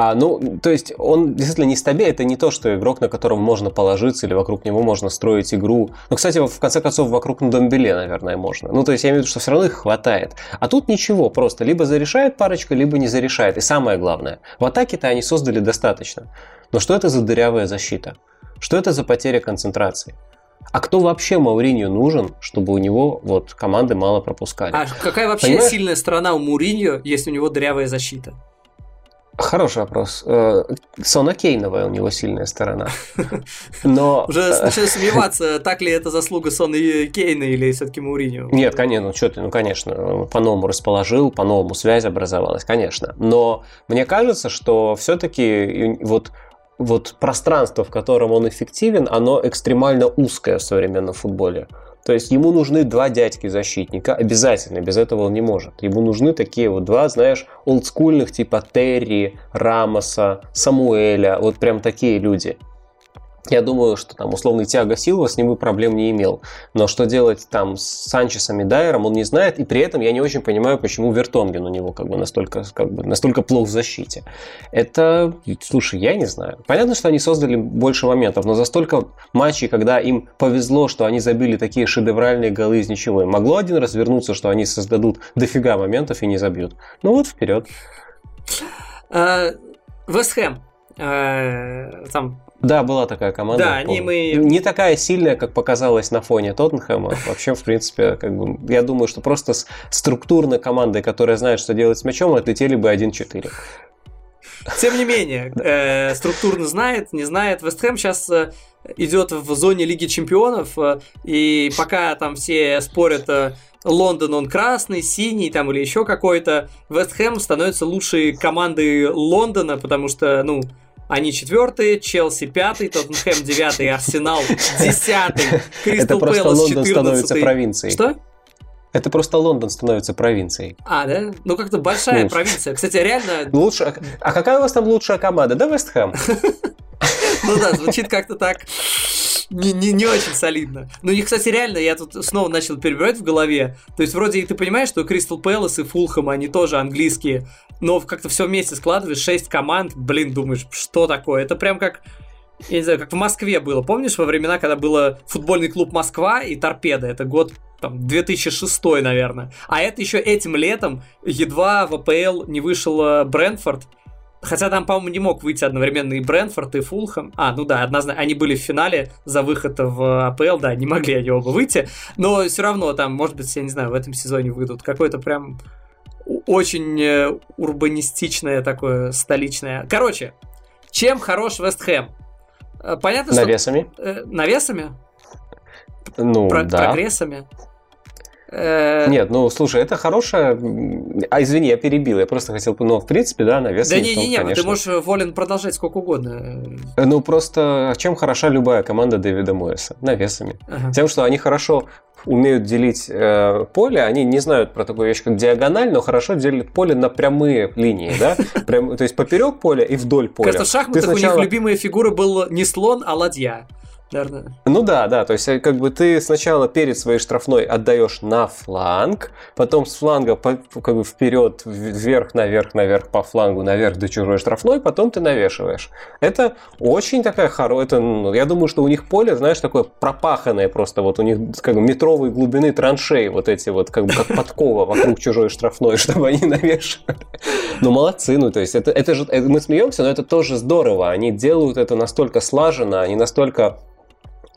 А, ну, то есть он действительно не стабильный, это не то, что игрок, на которого можно положиться или вокруг него можно строить игру. Ну, кстати, в конце концов, вокруг Домбеле, наверное, можно. Ну, то есть я имею в виду, что все равно их хватает. А тут ничего, просто либо зарешает парочка, либо не зарешает. И самое главное, в атаке-то они создали достаточно. Но что это за дырявая защита? Что это за потеря концентрации? А кто вообще Мауринью нужен, чтобы у него вот команды мало пропускали? А какая вообще Понимаешь? сильная сторона у Муриньо, если у него дырявая защита? Хороший вопрос. Э, Сона Кейновая у него сильная сторона. Но... Уже э, начинаю сомневаться, так ли это заслуга Сона Кейна или все-таки Мауриньо. Нет, конечно, ну что ты, ну конечно, по-новому расположил, по-новому связь образовалась, конечно. Но мне кажется, что все-таки вот вот пространство, в котором он эффективен, оно экстремально узкое в современном футболе. То есть ему нужны два дядьки-защитника, обязательно, без этого он не может. Ему нужны такие вот два, знаешь, олдскульных типа Терри, Рамоса, Самуэля, вот прям такие люди. Я думаю, что там условный Тиаго Силва с ним бы проблем не имел. Но что делать там с Санчесом и Дайером, он не знает. И при этом я не очень понимаю, почему Вертонген у него как бы настолько, как бы, настолько плох в защите. Это, слушай, я не знаю. Понятно, что они создали больше моментов, но за столько матчей, когда им повезло, что они забили такие шедевральные голы из ничего, могло один раз вернуться, что они создадут дофига моментов и не забьют. Ну вот, вперед. А, Вестхэм. А, там да, была такая команда. Да, они мы... Не такая сильная, как показалось на фоне Тоттенхэма. Вообще, в принципе, как бы, я думаю, что просто с структурной командой, которая знает, что делать с мячом, отлетели бы 1-4. Тем не менее, э, структурно знает, не знает. Вестхэм сейчас э, идет в зоне Лиги Чемпионов, э, и пока там все спорят, э, Лондон он красный, синий там или еще какой-то, Вестхэм становится лучшей командой Лондона, потому что, ну, они четвертые, Челси пятый, Тоттенхэм девятый, Арсенал десятый, Кристал Пэлас четырнадцатый. становится провинцией. Что? Это просто Лондон становится провинцией. А, да? Ну, как-то большая ну, провинция. Кстати, реально... Лучше... А какая у вас там лучшая команда? Да, Вестхэм? Ну да, звучит как-то так не, не, не очень солидно. Ну и, кстати, реально, я тут снова начал перебирать в голове. То есть, вроде и ты понимаешь, что Кристал Пэлас и Фулхэм, они тоже английские, но как-то все вместе складываешь, 6 команд, блин, думаешь, что такое? Это прям как я не знаю, как в Москве было. Помнишь, во времена, когда было футбольный клуб Москва и Торпеда? Это год там, 2006, наверное. А это еще этим летом едва в АПЛ не вышел э, Брэнфорд, Хотя там, по-моему, не мог выйти одновременно и Брэнфорд, и Фулхэм. А, ну да, однозначно, они были в финале за выход в АПЛ, да, не могли они оба выйти. Но все равно там, может быть, я не знаю, в этом сезоне выйдут. Какой-то прям очень э, урбанистичное такое, столичное. Короче, чем хорош Вестхэм? Э, понятно, навесами. что... Навесами? Э, навесами? Ну, Про- да. Прогрессами? Э, Нет, ну слушай, это хорошая. А извини, я перебил. Я просто хотел, ну, в принципе, да, навес. Да не-не-не, ну, ты можешь волен продолжать сколько угодно. Ну просто чем хороша любая команда Дэвида Моэса? Навесами. Ага. Тем, что они хорошо умеют делить э, поле, они не знают про такую вещь, как диагональ, но хорошо делят поле на прямые линии, да? Прям, то есть поперек поля и вдоль поля. Кажется, в шахматах сначала... у них любимая фигура был не слон, а ладья наверное. Ну да, да, то есть э, как бы ты сначала перед своей штрафной отдаешь на фланг, потом с фланга по, как бы вперед, вверх, наверх, наверх по флангу, наверх до чужой штрафной, потом ты навешиваешь. Это очень такая хорошая, ну, я думаю, что у них поле, знаешь, такое пропаханное просто, вот у них как бы метровой глубины траншеи, вот эти вот как бы как подкова вокруг чужой штрафной, чтобы они навешивали. Ну молодцы, ну то есть это, это же, это, мы смеемся, но это тоже здорово, они делают это настолько слаженно, они настолько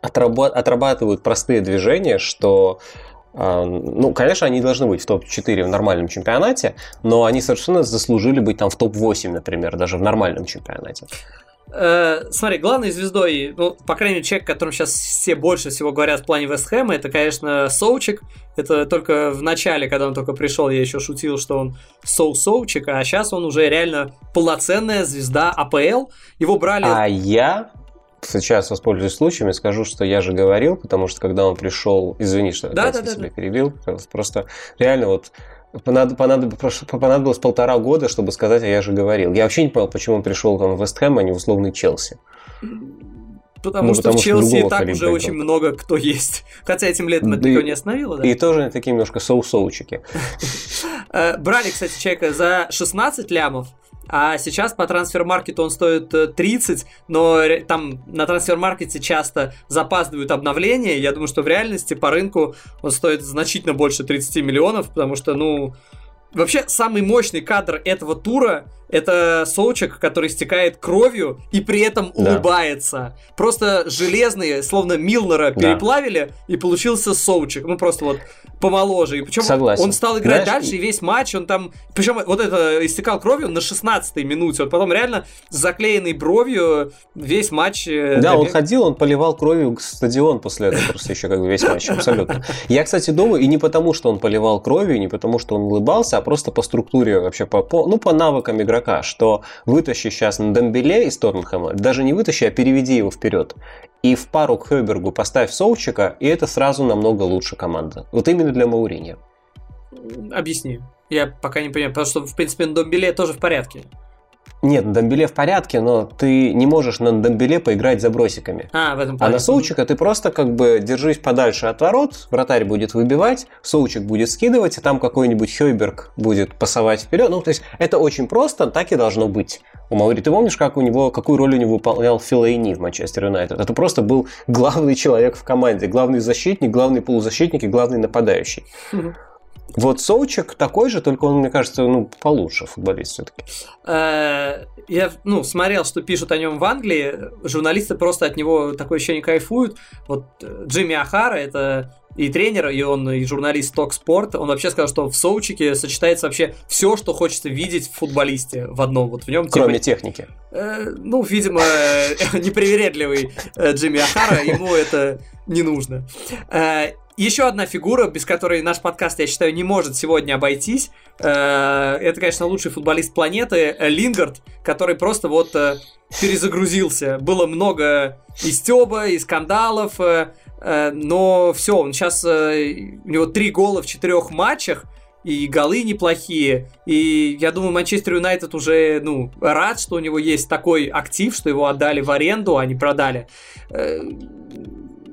отрабатывают простые движения, что а, ну, конечно, они должны быть в топ-4 в нормальном чемпионате, но они совершенно заслужили быть там в топ-8, например, даже в нормальном чемпионате. Э, смотри, главной звездой, ну, по крайней мере, человек, о котором сейчас все больше всего говорят в плане Вестхэма, это, конечно, Соучик. Это только в начале, когда он только пришел, я еще шутил, что он Соу-Соучик, а сейчас он уже реально полноценная звезда АПЛ. Его брали... А я сейчас воспользуюсь случаем и скажу, что я же говорил, потому что когда он пришел, извини, что да, да, да, себя да. перебил, просто реально вот понадобилось, понадобилось полтора года, чтобы сказать, а я же говорил. Я вообще не понял, почему он пришел там в Вестхэм, а не в условный Челси. Потому ну, что потому в Челси и так уже играл. очень много кто есть. Хотя этим летом это да никого не остановило, да? И тоже такие немножко соу-соучики. Э, брали, кстати, человека за 16 лямов, а сейчас по трансфер-маркету он стоит 30, э, но там на трансфер-маркете часто запаздывают обновления. Я думаю, что в реальности по рынку он стоит значительно больше 30 миллионов, потому что, ну, вообще самый мощный кадр этого тура это Соучек, который стекает кровью и при этом да. улыбается. Просто железные, словно Милнера, переплавили, да. и получился Соучек. Ну, просто вот помоложе. И причем Согласен. он стал играть Знаешь, дальше, и весь матч он там... Причем вот это истекал кровью на 16-й минуте. Вот потом реально заклеенный бровью весь матч... Э, да, он ходил, он поливал кровью стадион после этого просто еще как бы весь матч. Абсолютно. Я, кстати, думаю, и не потому, что он поливал кровью, не потому, что он улыбался, а просто по структуре вообще, по, по, ну, по навыкам игрока игрока, что вытащи сейчас на Дембеле из Торнхэма, даже не вытащи, а переведи его вперед. И в пару к Хёбергу поставь Соучика, и это сразу намного лучше команда. Вот именно для Мауринья. Объясни. Я пока не понимаю, потому что, в принципе, на Домбеле тоже в порядке. Нет, Домбеле в порядке, но ты не можешь на Домбеле поиграть забросиками. А, в этом плане. А на Соучика ты просто как бы держись подальше от ворот, вратарь будет выбивать, Соучик будет скидывать, и там какой-нибудь Хойберг будет пасовать вперед. Ну, то есть это очень просто, так и должно быть. У Маури, ты помнишь, как у него, какую роль у него выполнял Филайни в Манчестер Юнайтед? Это просто был главный человек в команде, главный защитник, главный полузащитник и главный нападающий. Вот Соучек такой же, только он, мне кажется, ну, получше футболист все-таки. Э, я, ну, смотрел, что пишут о нем в Англии. Журналисты просто от него такое ощущение кайфуют. Вот э, Джимми Ахара, это и тренер, и он, и журналист Talk Sport, он вообще сказал, что в Соучике сочетается вообще все, что хочется видеть в футболисте в одном. Вот в нем Кроме типа, техники. Э, ну, видимо, непривередливый Джимми Ахара, ему это не нужно. Еще одна фигура, без которой наш подкаст, я считаю, не может сегодня обойтись. Э, это, конечно, лучший футболист планеты э, Лингард, который просто вот э, перезагрузился. Было много и стеба, и скандалов, но все, он сейчас, у него три гола в четырех матчах, и голы неплохие. И я думаю, Манчестер Юнайтед уже ну, рад, что у него есть такой актив, что его отдали в аренду, а не продали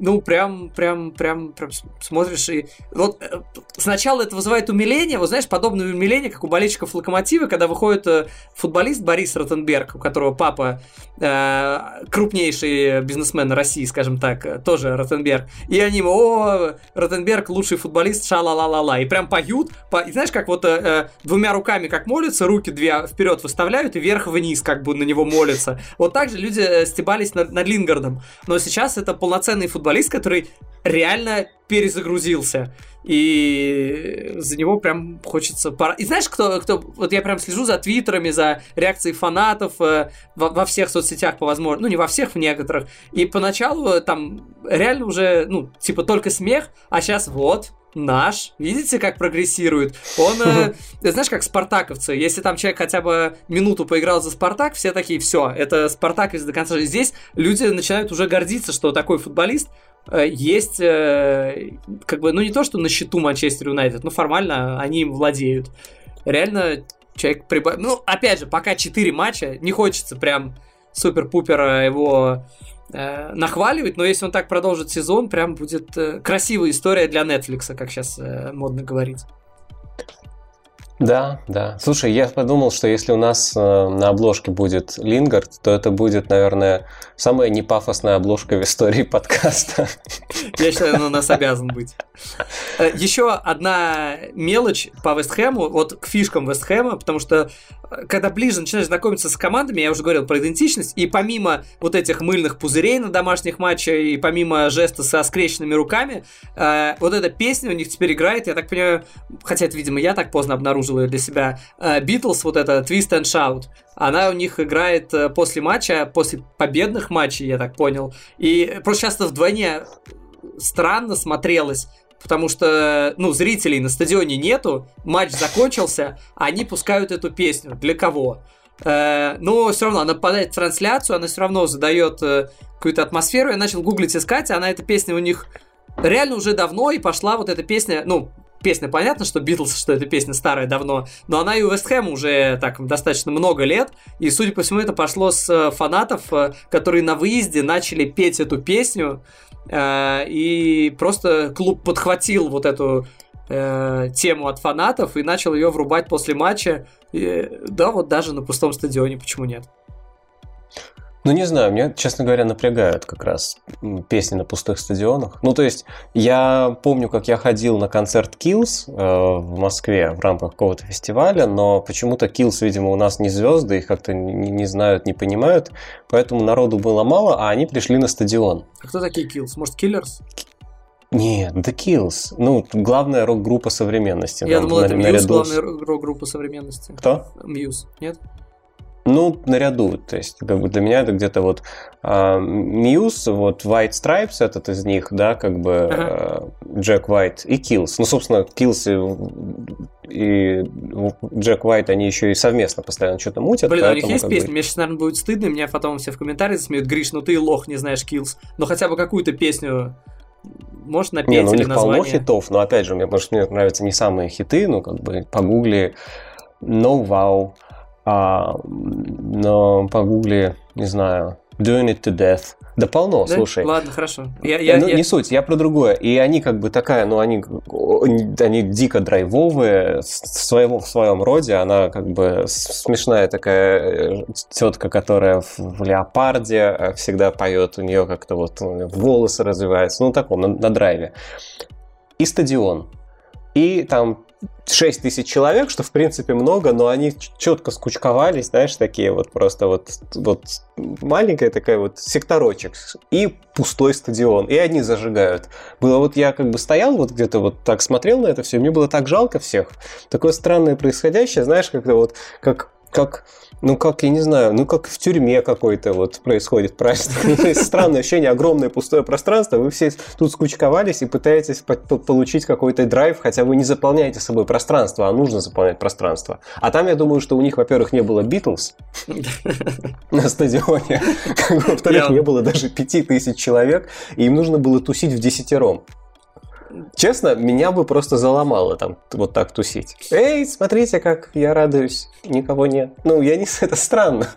ну, прям, прям, прям, прям смотришь и... Вот э, сначала это вызывает умиление, вот знаешь, подобное умиление, как у болельщиков Локомотива, когда выходит э, футболист Борис Ротенберг, у которого папа э, крупнейший бизнесмен России, скажем так, тоже Ротенберг, и они ему, о, Ротенберг лучший футболист, ша-ла-ла-ла-ла, и прям поют, по... и знаешь, как вот э, э, двумя руками как молятся, руки две вперед выставляют и вверх-вниз как бы на него молятся. Вот так же люди стебались над, над Лингардом, но сейчас это полноценный футболист футболист, который реально перезагрузился. И за него прям хочется пора. И знаешь, кто, кто... Вот я прям слежу за твиттерами, за реакцией фанатов э, во, во всех соцсетях по возможности. Ну, не во всех, в некоторых. И поначалу э, там реально уже, ну, типа только смех, а сейчас вот, наш. Видите, как прогрессирует? Он, э, знаешь, как спартаковцы. Если там человек хотя бы минуту поиграл за Спартак, все такие, все, это Спартак до конца. Здесь люди начинают уже гордиться, что такой футболист э, есть, э, как бы, ну не то, что на счету Манчестер Юнайтед, но формально они им владеют. Реально человек прибавил... Ну, опять же, пока 4 матча, не хочется прям супер-пупер его э, нахваливать, но если он так продолжит сезон, прям будет э, красивая история для Netflix, как сейчас э, модно говорить. Да, да. Слушай, я подумал, что если у нас э, на обложке будет Лингард, то это будет, наверное, самая непафосная обложка в истории подкаста. Я считаю, он у нас обязан быть. Э, Еще одна мелочь по Вестхэму, вот к фишкам Вестхэма, потому что когда ближе начинаешь знакомиться с командами, я уже говорил про идентичность, и помимо вот этих мыльных пузырей на домашних матчах, и помимо жеста со скрещенными руками, э, вот эта песня у них теперь играет, я так понимаю, хотя это, видимо, я так поздно обнаружил ее для себя, Битлз, э, вот это Twist and Shout, она у них играет э, после матча, после победных матчей, я так понял, и просто часто вдвойне странно смотрелось, потому что, ну, зрителей на стадионе нету, матч закончился, они пускают эту песню. Для кого? Э, но все равно она попадает в трансляцию, она все равно задает э, какую-то атмосферу. Я начал гуглить, искать, она, эта песня у них реально уже давно, и пошла вот эта песня, ну, песня, понятно, что Битлз, что эта песня старая давно, но она и у Вестхэма уже так достаточно много лет, и, судя по всему, это пошло с э, фанатов, э, которые на выезде начали петь эту песню, Э, и просто клуб подхватил вот эту э, тему от фанатов и начал ее врубать после матча. И, да, вот даже на пустом стадионе, почему нет? Ну, не знаю, меня, честно говоря, напрягают как раз песни на пустых стадионах. Ну, то есть, я помню, как я ходил на концерт Kills э, в Москве в рамках какого-то фестиваля, но почему-то Kills, видимо, у нас не звезды, их как-то не, не знают, не понимают, поэтому народу было мало, а они пришли на стадион. А кто такие Kills? Может, Killers? Нет, The Kills. Ну, главная рок-группа современности. Я думал, это Muse, главная рок-группа современности. Кто? Muse, нет? Ну, наряду. То есть, как бы для меня это где-то вот uh, Muse, вот White Stripes, этот из них, да, как бы uh-huh. uh, Джек Уайт и Kills. Ну, собственно, Kills и, и Джек Уайт, они еще и совместно постоянно что-то мутят. Блин, поэтому, у них есть песня, бы... мне сейчас, наверное, будет стыдно, меня потом все в комментариях засмеют, Гриш, ну ты лох, не знаешь Kills. Но хотя бы какую-то песню может напеть не, ну, у них название. полно хитов, но опять же, мне, может, мне нравятся не самые хиты, ну, как бы, погугли No Wow, а, но погугли, не знаю, Doing It to Death. Да полно, да? слушай. Ладно, хорошо. Я, я, ну, я... Не суть, я про другое. И они как бы такая, ну, они, они дико драйвовые в, своего, в своем роде. Она как бы смешная такая э, тетка, которая в, в леопарде э, всегда поет. У нее как-то вот волосы развиваются. Ну, таком, на, на драйве. И стадион. И там 6 тысяч человек, что в принципе много, но они четко скучковались, знаешь, такие вот просто вот, вот маленькая такая вот секторочек и пустой стадион, и они зажигают. Было вот я как бы стоял вот где-то вот так смотрел на это все, мне было так жалко всех. Такое странное происходящее, знаешь, когда вот как, как ну, как, я не знаю, ну, как в тюрьме какой-то вот происходит праздник. Странное ощущение, огромное пустое пространство, вы все тут скучковались и пытаетесь получить какой-то драйв, хотя вы не заполняете собой пространство, а нужно заполнять пространство. А там, я думаю, что у них, во-первых, не было Битлз на стадионе, во-вторых, не было даже пяти тысяч человек, и им нужно было тусить в десятером. Честно, меня бы просто заломало там вот так тусить. Эй, смотрите, как я радуюсь, никого нет. Ну, я не... Это странно.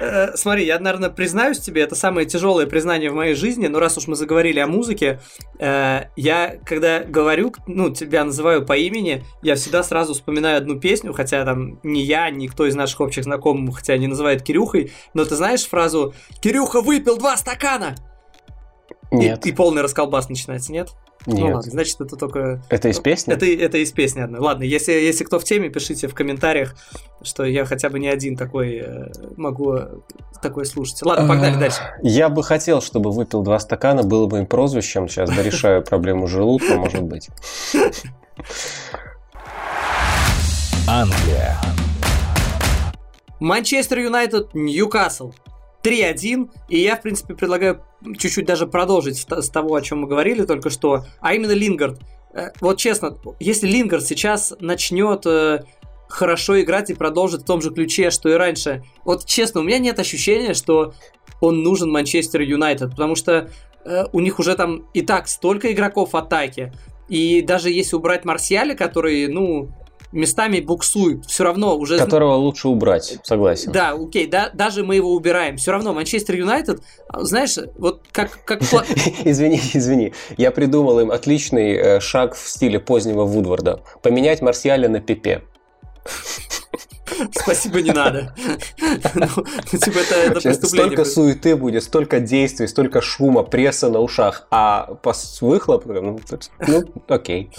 Э, смотри, я, наверное, признаюсь тебе, это самое тяжелое признание в моей жизни, но раз уж мы заговорили о музыке, э, я, когда говорю, ну, тебя называю по имени, я всегда сразу вспоминаю одну песню, хотя там не я, никто из наших общих знакомых, хотя не называет Кирюхой, но ты знаешь фразу «Кирюха выпил два стакана!» Нет. И, и полный расколбас начинается, нет? Ну Нет. Ну ладно, значит, это только... Это из песни? Это, это из песни одной. Ладно, если, если кто в теме, пишите в комментариях, что я хотя бы не один такой э, могу такое слушать. Ладно, погнали дальше. Я бы хотел, чтобы выпил два стакана, было бы им прозвищем. Сейчас дорешаю проблему желудка, может быть. Англия. Манчестер Юнайтед, Ньюкасл. 3-1, и я, в принципе, предлагаю чуть-чуть даже продолжить с того, о чем мы говорили только что, а именно Лингард. Э, вот честно, если Лингард сейчас начнет э, хорошо играть и продолжит в том же ключе, что и раньше, вот честно, у меня нет ощущения, что он нужен Манчестер Юнайтед, потому что э, у них уже там и так столько игроков в атаке, и даже если убрать Марсиаля, который, ну, местами буксует. Все равно уже... Которого лучше убрать, согласен. Да, окей, да, даже мы его убираем. Все равно Манчестер Юнайтед, знаешь, вот как... как... извини, извини. Я придумал им отличный э, шаг в стиле позднего Вудварда. Поменять Марсиаля на Пепе. Спасибо, не надо. Ну, ну, типа, это преступление. Столько суеты будет, столько действий, столько шума, пресса на ушах, а по выхлоп, ну, ну окей.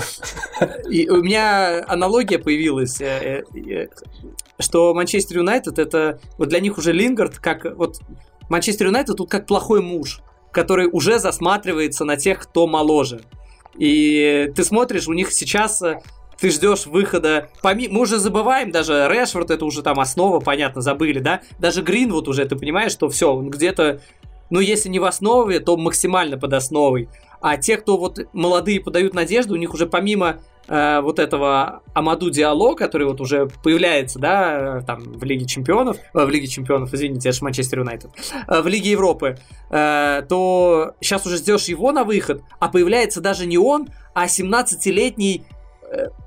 И у меня аналогия появилась, э, э, что Манчестер Юнайтед это вот для них уже Лингард как вот Манчестер Юнайтед тут как плохой муж, который уже засматривается на тех, кто моложе. И ты смотришь, у них сейчас э, ты ждешь выхода. Поми... Мы уже забываем, даже Решфорд это уже там основа, понятно, забыли, да? Даже Гринвуд уже, ты понимаешь, что все, он где-то, ну, если не в основе, то максимально под основой. А те, кто вот молодые подают надежду, у них уже помимо э, вот этого Амаду Диало, который вот уже появляется, да, там в Лиге Чемпионов, э, в Лиге Чемпионов, извините, это же Манчестер Юнайтед, э, в Лиге Европы, э, то сейчас уже ждешь его на выход, а появляется даже не он, а 17-летний э,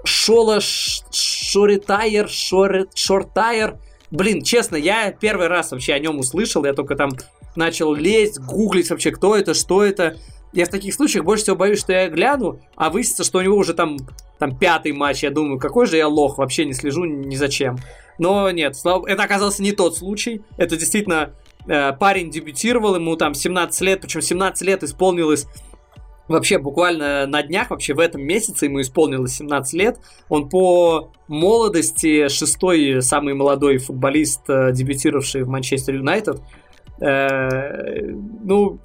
Шола Шоритайер, Шортайер. Блин, честно, я первый раз вообще о нем услышал, я только там начал лезть, гуглить вообще, кто это, что это. Я в таких случаях больше всего боюсь, что я гляну, а выяснится, что у него уже там, там пятый матч. Я думаю, какой же я лох, вообще не слежу ни зачем. Но нет, это оказался не тот случай. Это действительно э, парень дебютировал, ему там 17 лет, причем 17 лет исполнилось вообще буквально на днях, вообще в этом месяце ему исполнилось 17 лет. Он по молодости шестой самый молодой футболист, э, дебютировавший в Манчестер Юнайтед. Э, ну,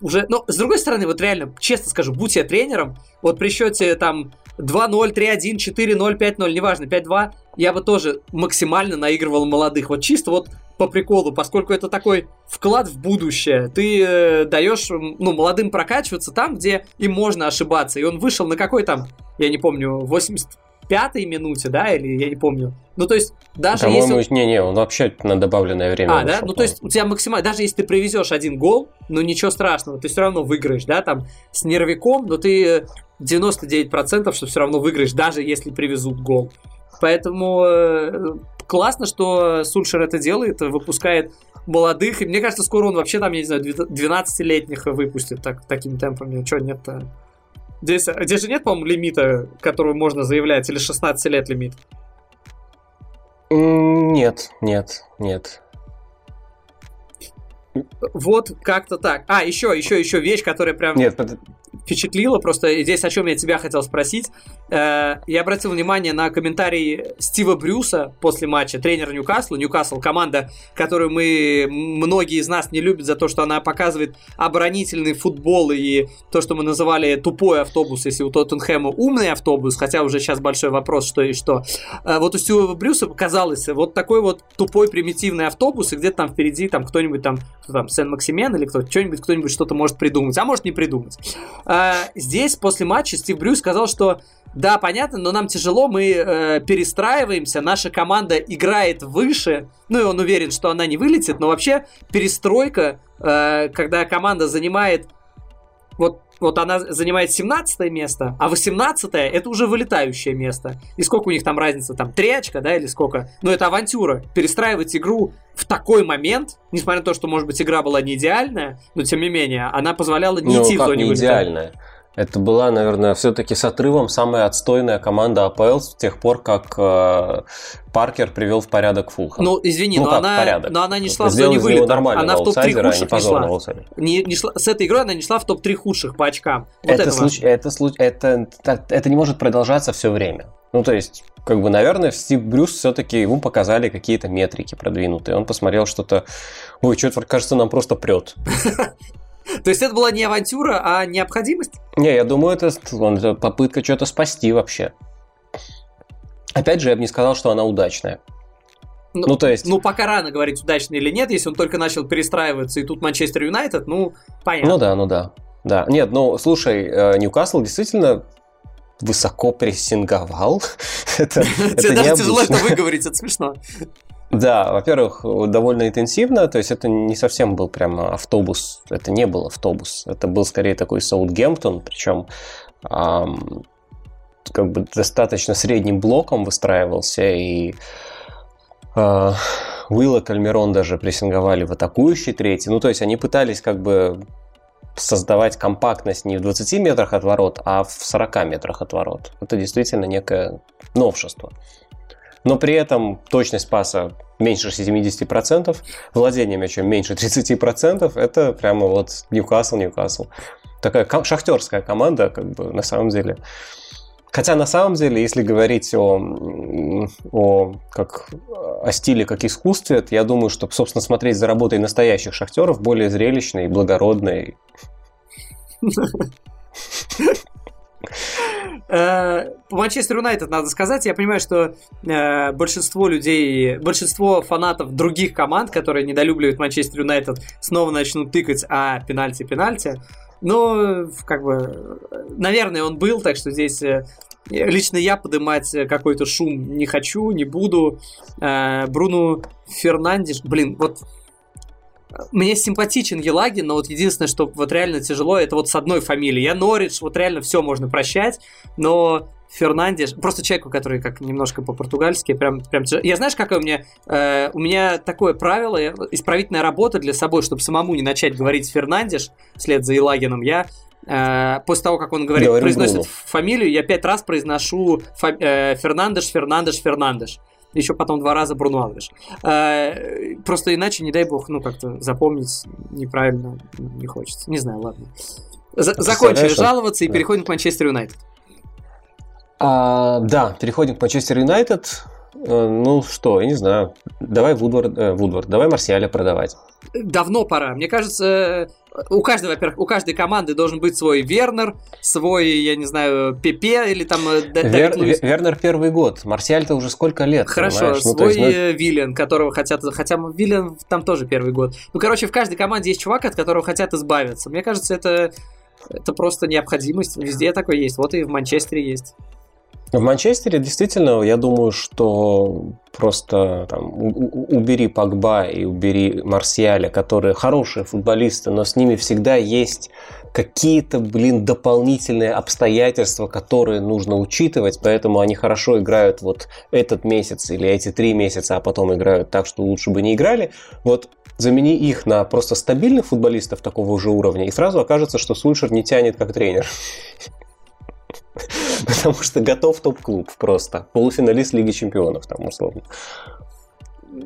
уже, но с другой стороны, вот реально, честно скажу, будь я тренером, вот при счете там 2-0, 3-1, 4-0, 5-0, неважно, 5-2, я бы тоже максимально наигрывал молодых. Вот чисто вот по приколу, поскольку это такой вклад в будущее. Ты э, даешь ну, молодым прокачиваться там, где им можно ошибаться. И он вышел на какой там, я не помню, 80 пятой минуте, да, или я не помню. Ну, то есть, даже По-моему, если... Не-не, он вообще на добавленное время А, да? Ну, то есть, у тебя максимально... Даже если ты привезешь один гол, ну, ничего страшного, ты все равно выиграешь, да, там, с нервиком, но ты 99% что все равно выиграешь, даже если привезут гол. Поэтому э, классно, что Сульшер это делает, выпускает молодых. И мне кажется, скоро он вообще там, я не знаю, 12-летних выпустит так, такими темпами. Что нет-то? Здесь, здесь же нет, по-моему, лимита, который можно заявлять, или 16 лет лимит? Нет, нет, нет. Вот как-то так. А, еще, еще, еще вещь, которая прям... Нет, впечатлило. Просто здесь о чем я тебя хотел спросить. Э, я обратил внимание на комментарий Стива Брюса после матча, тренера Ньюкасла. Ньюкасл команда, которую мы, многие из нас не любят за то, что она показывает оборонительный футбол и то, что мы называли тупой автобус, если у Тоттенхэма умный автобус, хотя уже сейчас большой вопрос, что и что. Э, вот у Стива Брюса показалось вот такой вот тупой примитивный автобус, и где-то там впереди там кто-нибудь там, кто там, Сен-Максимен или кто, что-нибудь, кто-нибудь что-то может придумать, а может не придумать. А, здесь после матча Стив Брюс сказал, что да, понятно, но нам тяжело, мы э, перестраиваемся, наша команда играет выше, ну и он уверен, что она не вылетит, но вообще перестройка, э, когда команда занимает вот, вот она занимает 17 место, а 18 это уже вылетающее место. И сколько у них там разница? Там 3 очка, да, или сколько? Ну, это авантюра. Перестраивать игру в такой момент, несмотря на то, что, может быть, игра была не идеальная, но тем не менее, она позволяла не ну, идти в зоне не идеальная? Это была, наверное, все-таки с отрывом самая отстойная команда АПЛ с тех пор, как э, Паркер привел в порядок Фулхэм. Ну, извини, ну, но, она, но она не шла в зоне вылета. Она в топ-3 а худших не шла. Не, не шла. С этой игрой она не шла в топ-3 худших по очкам. Вот это, это, случ... это, случ... это, это не может продолжаться все время. Ну, то есть, как бы, наверное, Стив Брюс все-таки ему показали какие-то метрики продвинутые. Он посмотрел что-то... Ой, что-то, кажется, нам просто прет. То есть это была не авантюра, а необходимость? Не, я думаю, это, это попытка что-то спасти вообще. Опять же, я бы не сказал, что она удачная. Ну, ну, то есть... Ну, пока рано говорить, удачно или нет, если он только начал перестраиваться, и тут Манчестер Юнайтед, ну, понятно. Ну да, ну да. Да, нет, ну, слушай, э, Ньюкасл действительно высоко прессинговал. это, Тебе даже тяжело это выговорить, это смешно. Да, во-первых, довольно интенсивно, то есть это не совсем был прямо автобус, это не был автобус, это был скорее такой Саутгемптон, причем эм, как бы достаточно средним блоком выстраивался, и э, Уилл и Кальмерон даже прессинговали в атакующий третий, ну то есть они пытались как бы создавать компактность не в 20 метрах от ворот, а в 40 метрах от ворот. Это действительно некое новшество. Но при этом точность паса меньше 70%, владение мячом меньше 30%, это прямо вот Ньюкасл, Ньюкасл. Такая шахтерская команда, как бы, на самом деле. Хотя на самом деле, если говорить о, о, как, о стиле как искусстве, то я думаю, что, собственно, смотреть за работой настоящих шахтеров более зрелищно и благородно. Э, по Манчестер Юнайтед надо сказать, я понимаю, что э, большинство людей, большинство фанатов других команд, которые недолюбливают Манчестер Юнайтед, снова начнут тыкать, а пенальти, пенальти. Но, как бы, наверное, он был, так что здесь э, лично я поднимать какой-то шум не хочу, не буду. Бруно Фернандеш, блин, вот мне симпатичен Елагин, но вот единственное, что вот реально тяжело, это вот с одной фамилией. Я Норридж, вот реально все можно прощать, но Фернандеш, просто человеку, который как немножко по-португальски, прям, прям тяжело. Я знаешь, какое у меня, э, у меня такое правило, исправительная работа для собой, чтобы самому не начать говорить Фернандеш вслед за Елагином, я э, после того, как он говорит, Говорим произносит фамилию, я пять раз произношу фа- э, Фернандеш, Фернандеш, Фернандеш еще потом два раза Бруно Алвеш. Э, просто иначе, не дай бог, ну, как-то запомнить неправильно не хочется. Не знаю, ладно. За- закончили жаловаться и да. переходим к Манчестер Юнайтед. А, да, переходим к Манчестер Юнайтед. Э, ну что, я не знаю. Давай Вудвард, э, Вудвард давай Марсиаля продавать. Давно пора. Мне кажется, у каждой, во-первых, у каждой команды должен быть свой Вернер, свой, я не знаю, Пепе или там э, Вер, Вернер первый год. Марсиаль-то уже сколько лет? Хорошо, ну, свой есть, ну... Виллиан, которого хотят... Хотя Виллиан там тоже первый год. Ну, короче, в каждой команде есть чувак, от которого хотят избавиться. Мне кажется, это, это просто необходимость. Везде такое есть. Вот и в Манчестере есть. В Манчестере действительно, я думаю, что просто там, убери Пагба и убери Марсиаля, которые хорошие футболисты, но с ними всегда есть какие-то, блин, дополнительные обстоятельства, которые нужно учитывать, поэтому они хорошо играют вот этот месяц или эти три месяца, а потом играют так, что лучше бы не играли. Вот замени их на просто стабильных футболистов такого же уровня, и сразу окажется, что Сульшер не тянет как тренер. Потому что готов топ-клуб просто. Полуфиналист Лиги Чемпионов там условно.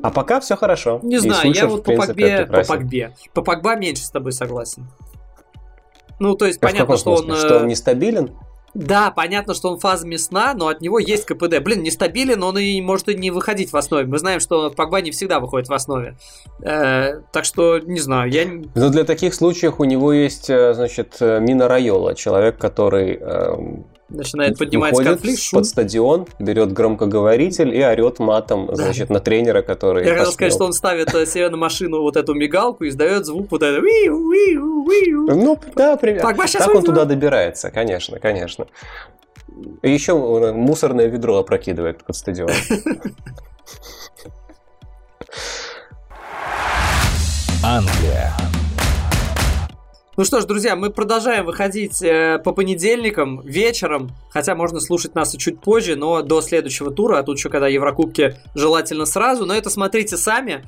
А пока все хорошо. Не знаю, Сульшер, я вот по Погбе, по Погбе. По Погба меньше с тобой согласен. Ну, то есть, а понятно, что он... Что он э, нестабилен? Да, понятно, что он фазами сна, но от него есть КПД. Блин, нестабилен, он и может и не выходить в основе. Мы знаем, что Погба не всегда выходит в основе. Э, так что, не знаю, я... Но для таких случаев у него есть, э, значит, э, Мина Райола, человек, который эм, начинает поднимать конфликт, шум. под стадион, берет громкоговоритель и орет матом, значит, на тренера, который Я хотел сказать, что он ставит э, себе на машину вот эту мигалку и издает звук вот это Ну, да, примерно. Так, так он туда добирается, конечно, конечно. И еще э, мусорное ведро опрокидывает под стадион. Англия. Ну что ж, друзья, мы продолжаем выходить э, по понедельникам вечером, хотя можно слушать нас и чуть позже, но до следующего тура, а тут еще когда Еврокубки желательно сразу, но это смотрите сами.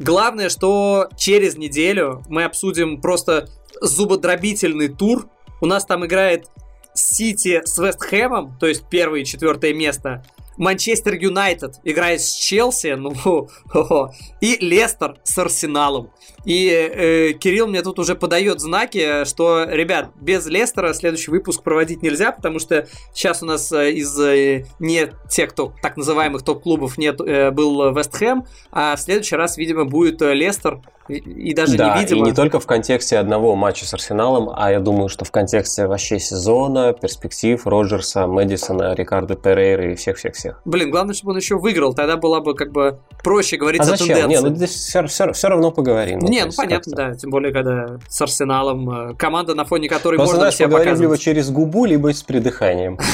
Главное, что через неделю мы обсудим просто зубодробительный тур. У нас там играет Сити с Вестхэмом, то есть первое и четвертое место. Манчестер Юнайтед играет с Челси, ну, и Лестер с Арсеналом. И э, Кирилл мне тут уже подает знаки, что, ребят, без Лестера следующий выпуск проводить нельзя, потому что сейчас у нас э, из э, не тех, кто так называемых топ-клубов нет, э, был Вест Хэм, а в следующий раз, видимо, будет э, Лестер и даже да, невидимо. и не только в контексте одного матча с Арсеналом, а я думаю, что в контексте вообще сезона, перспектив Роджерса, Мэдисона, Рикардо Перейра и всех-всех-всех. Блин, главное, чтобы он еще выиграл, тогда была бы как бы проще говорить а о зачем? тенденции. Не, ну здесь все, все, все равно поговорим. Ну, не, ну понятно, да, тем более, когда с Арсеналом, э, команда, на фоне которой Просто, можно знаешь, себя показывать. либо через губу, либо с придыханием.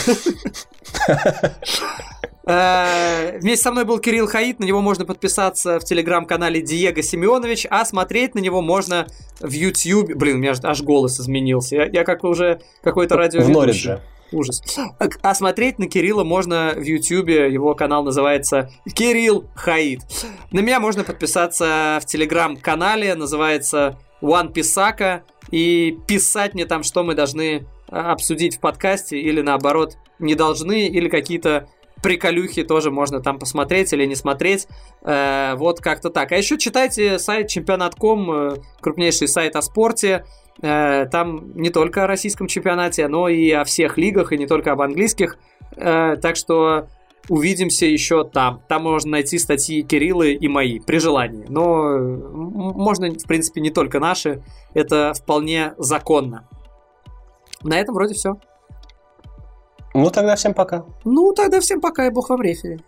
Э, вместе со мной был Кирилл Хаид, на него можно подписаться в телеграм-канале Диего Семенович, а смотреть на него можно в YouTube. Блин, у меня аж голос изменился. Я, я как уже какой-то радио. В Норридже. Ужас. А смотреть на Кирилла можно в Ютьюбе. Его канал называется Кирилл Хаид. На меня можно подписаться в телеграм-канале. Называется One Писака. И писать мне там, что мы должны а, обсудить в подкасте. Или наоборот, не должны. Или какие-то приколюхи тоже можно там посмотреть или не смотреть. Э, вот как-то так. А еще читайте сайт чемпионат.ком, э, крупнейший сайт о спорте. Э, там не только о российском чемпионате, но и о всех лигах, и не только об английских. Э, так что увидимся еще там. Там можно найти статьи Кириллы и мои, при желании. Но можно, в принципе, не только наши. Это вполне законно. На этом вроде все. Ну, тогда всем пока. Ну, тогда всем пока, и бог вам рефери.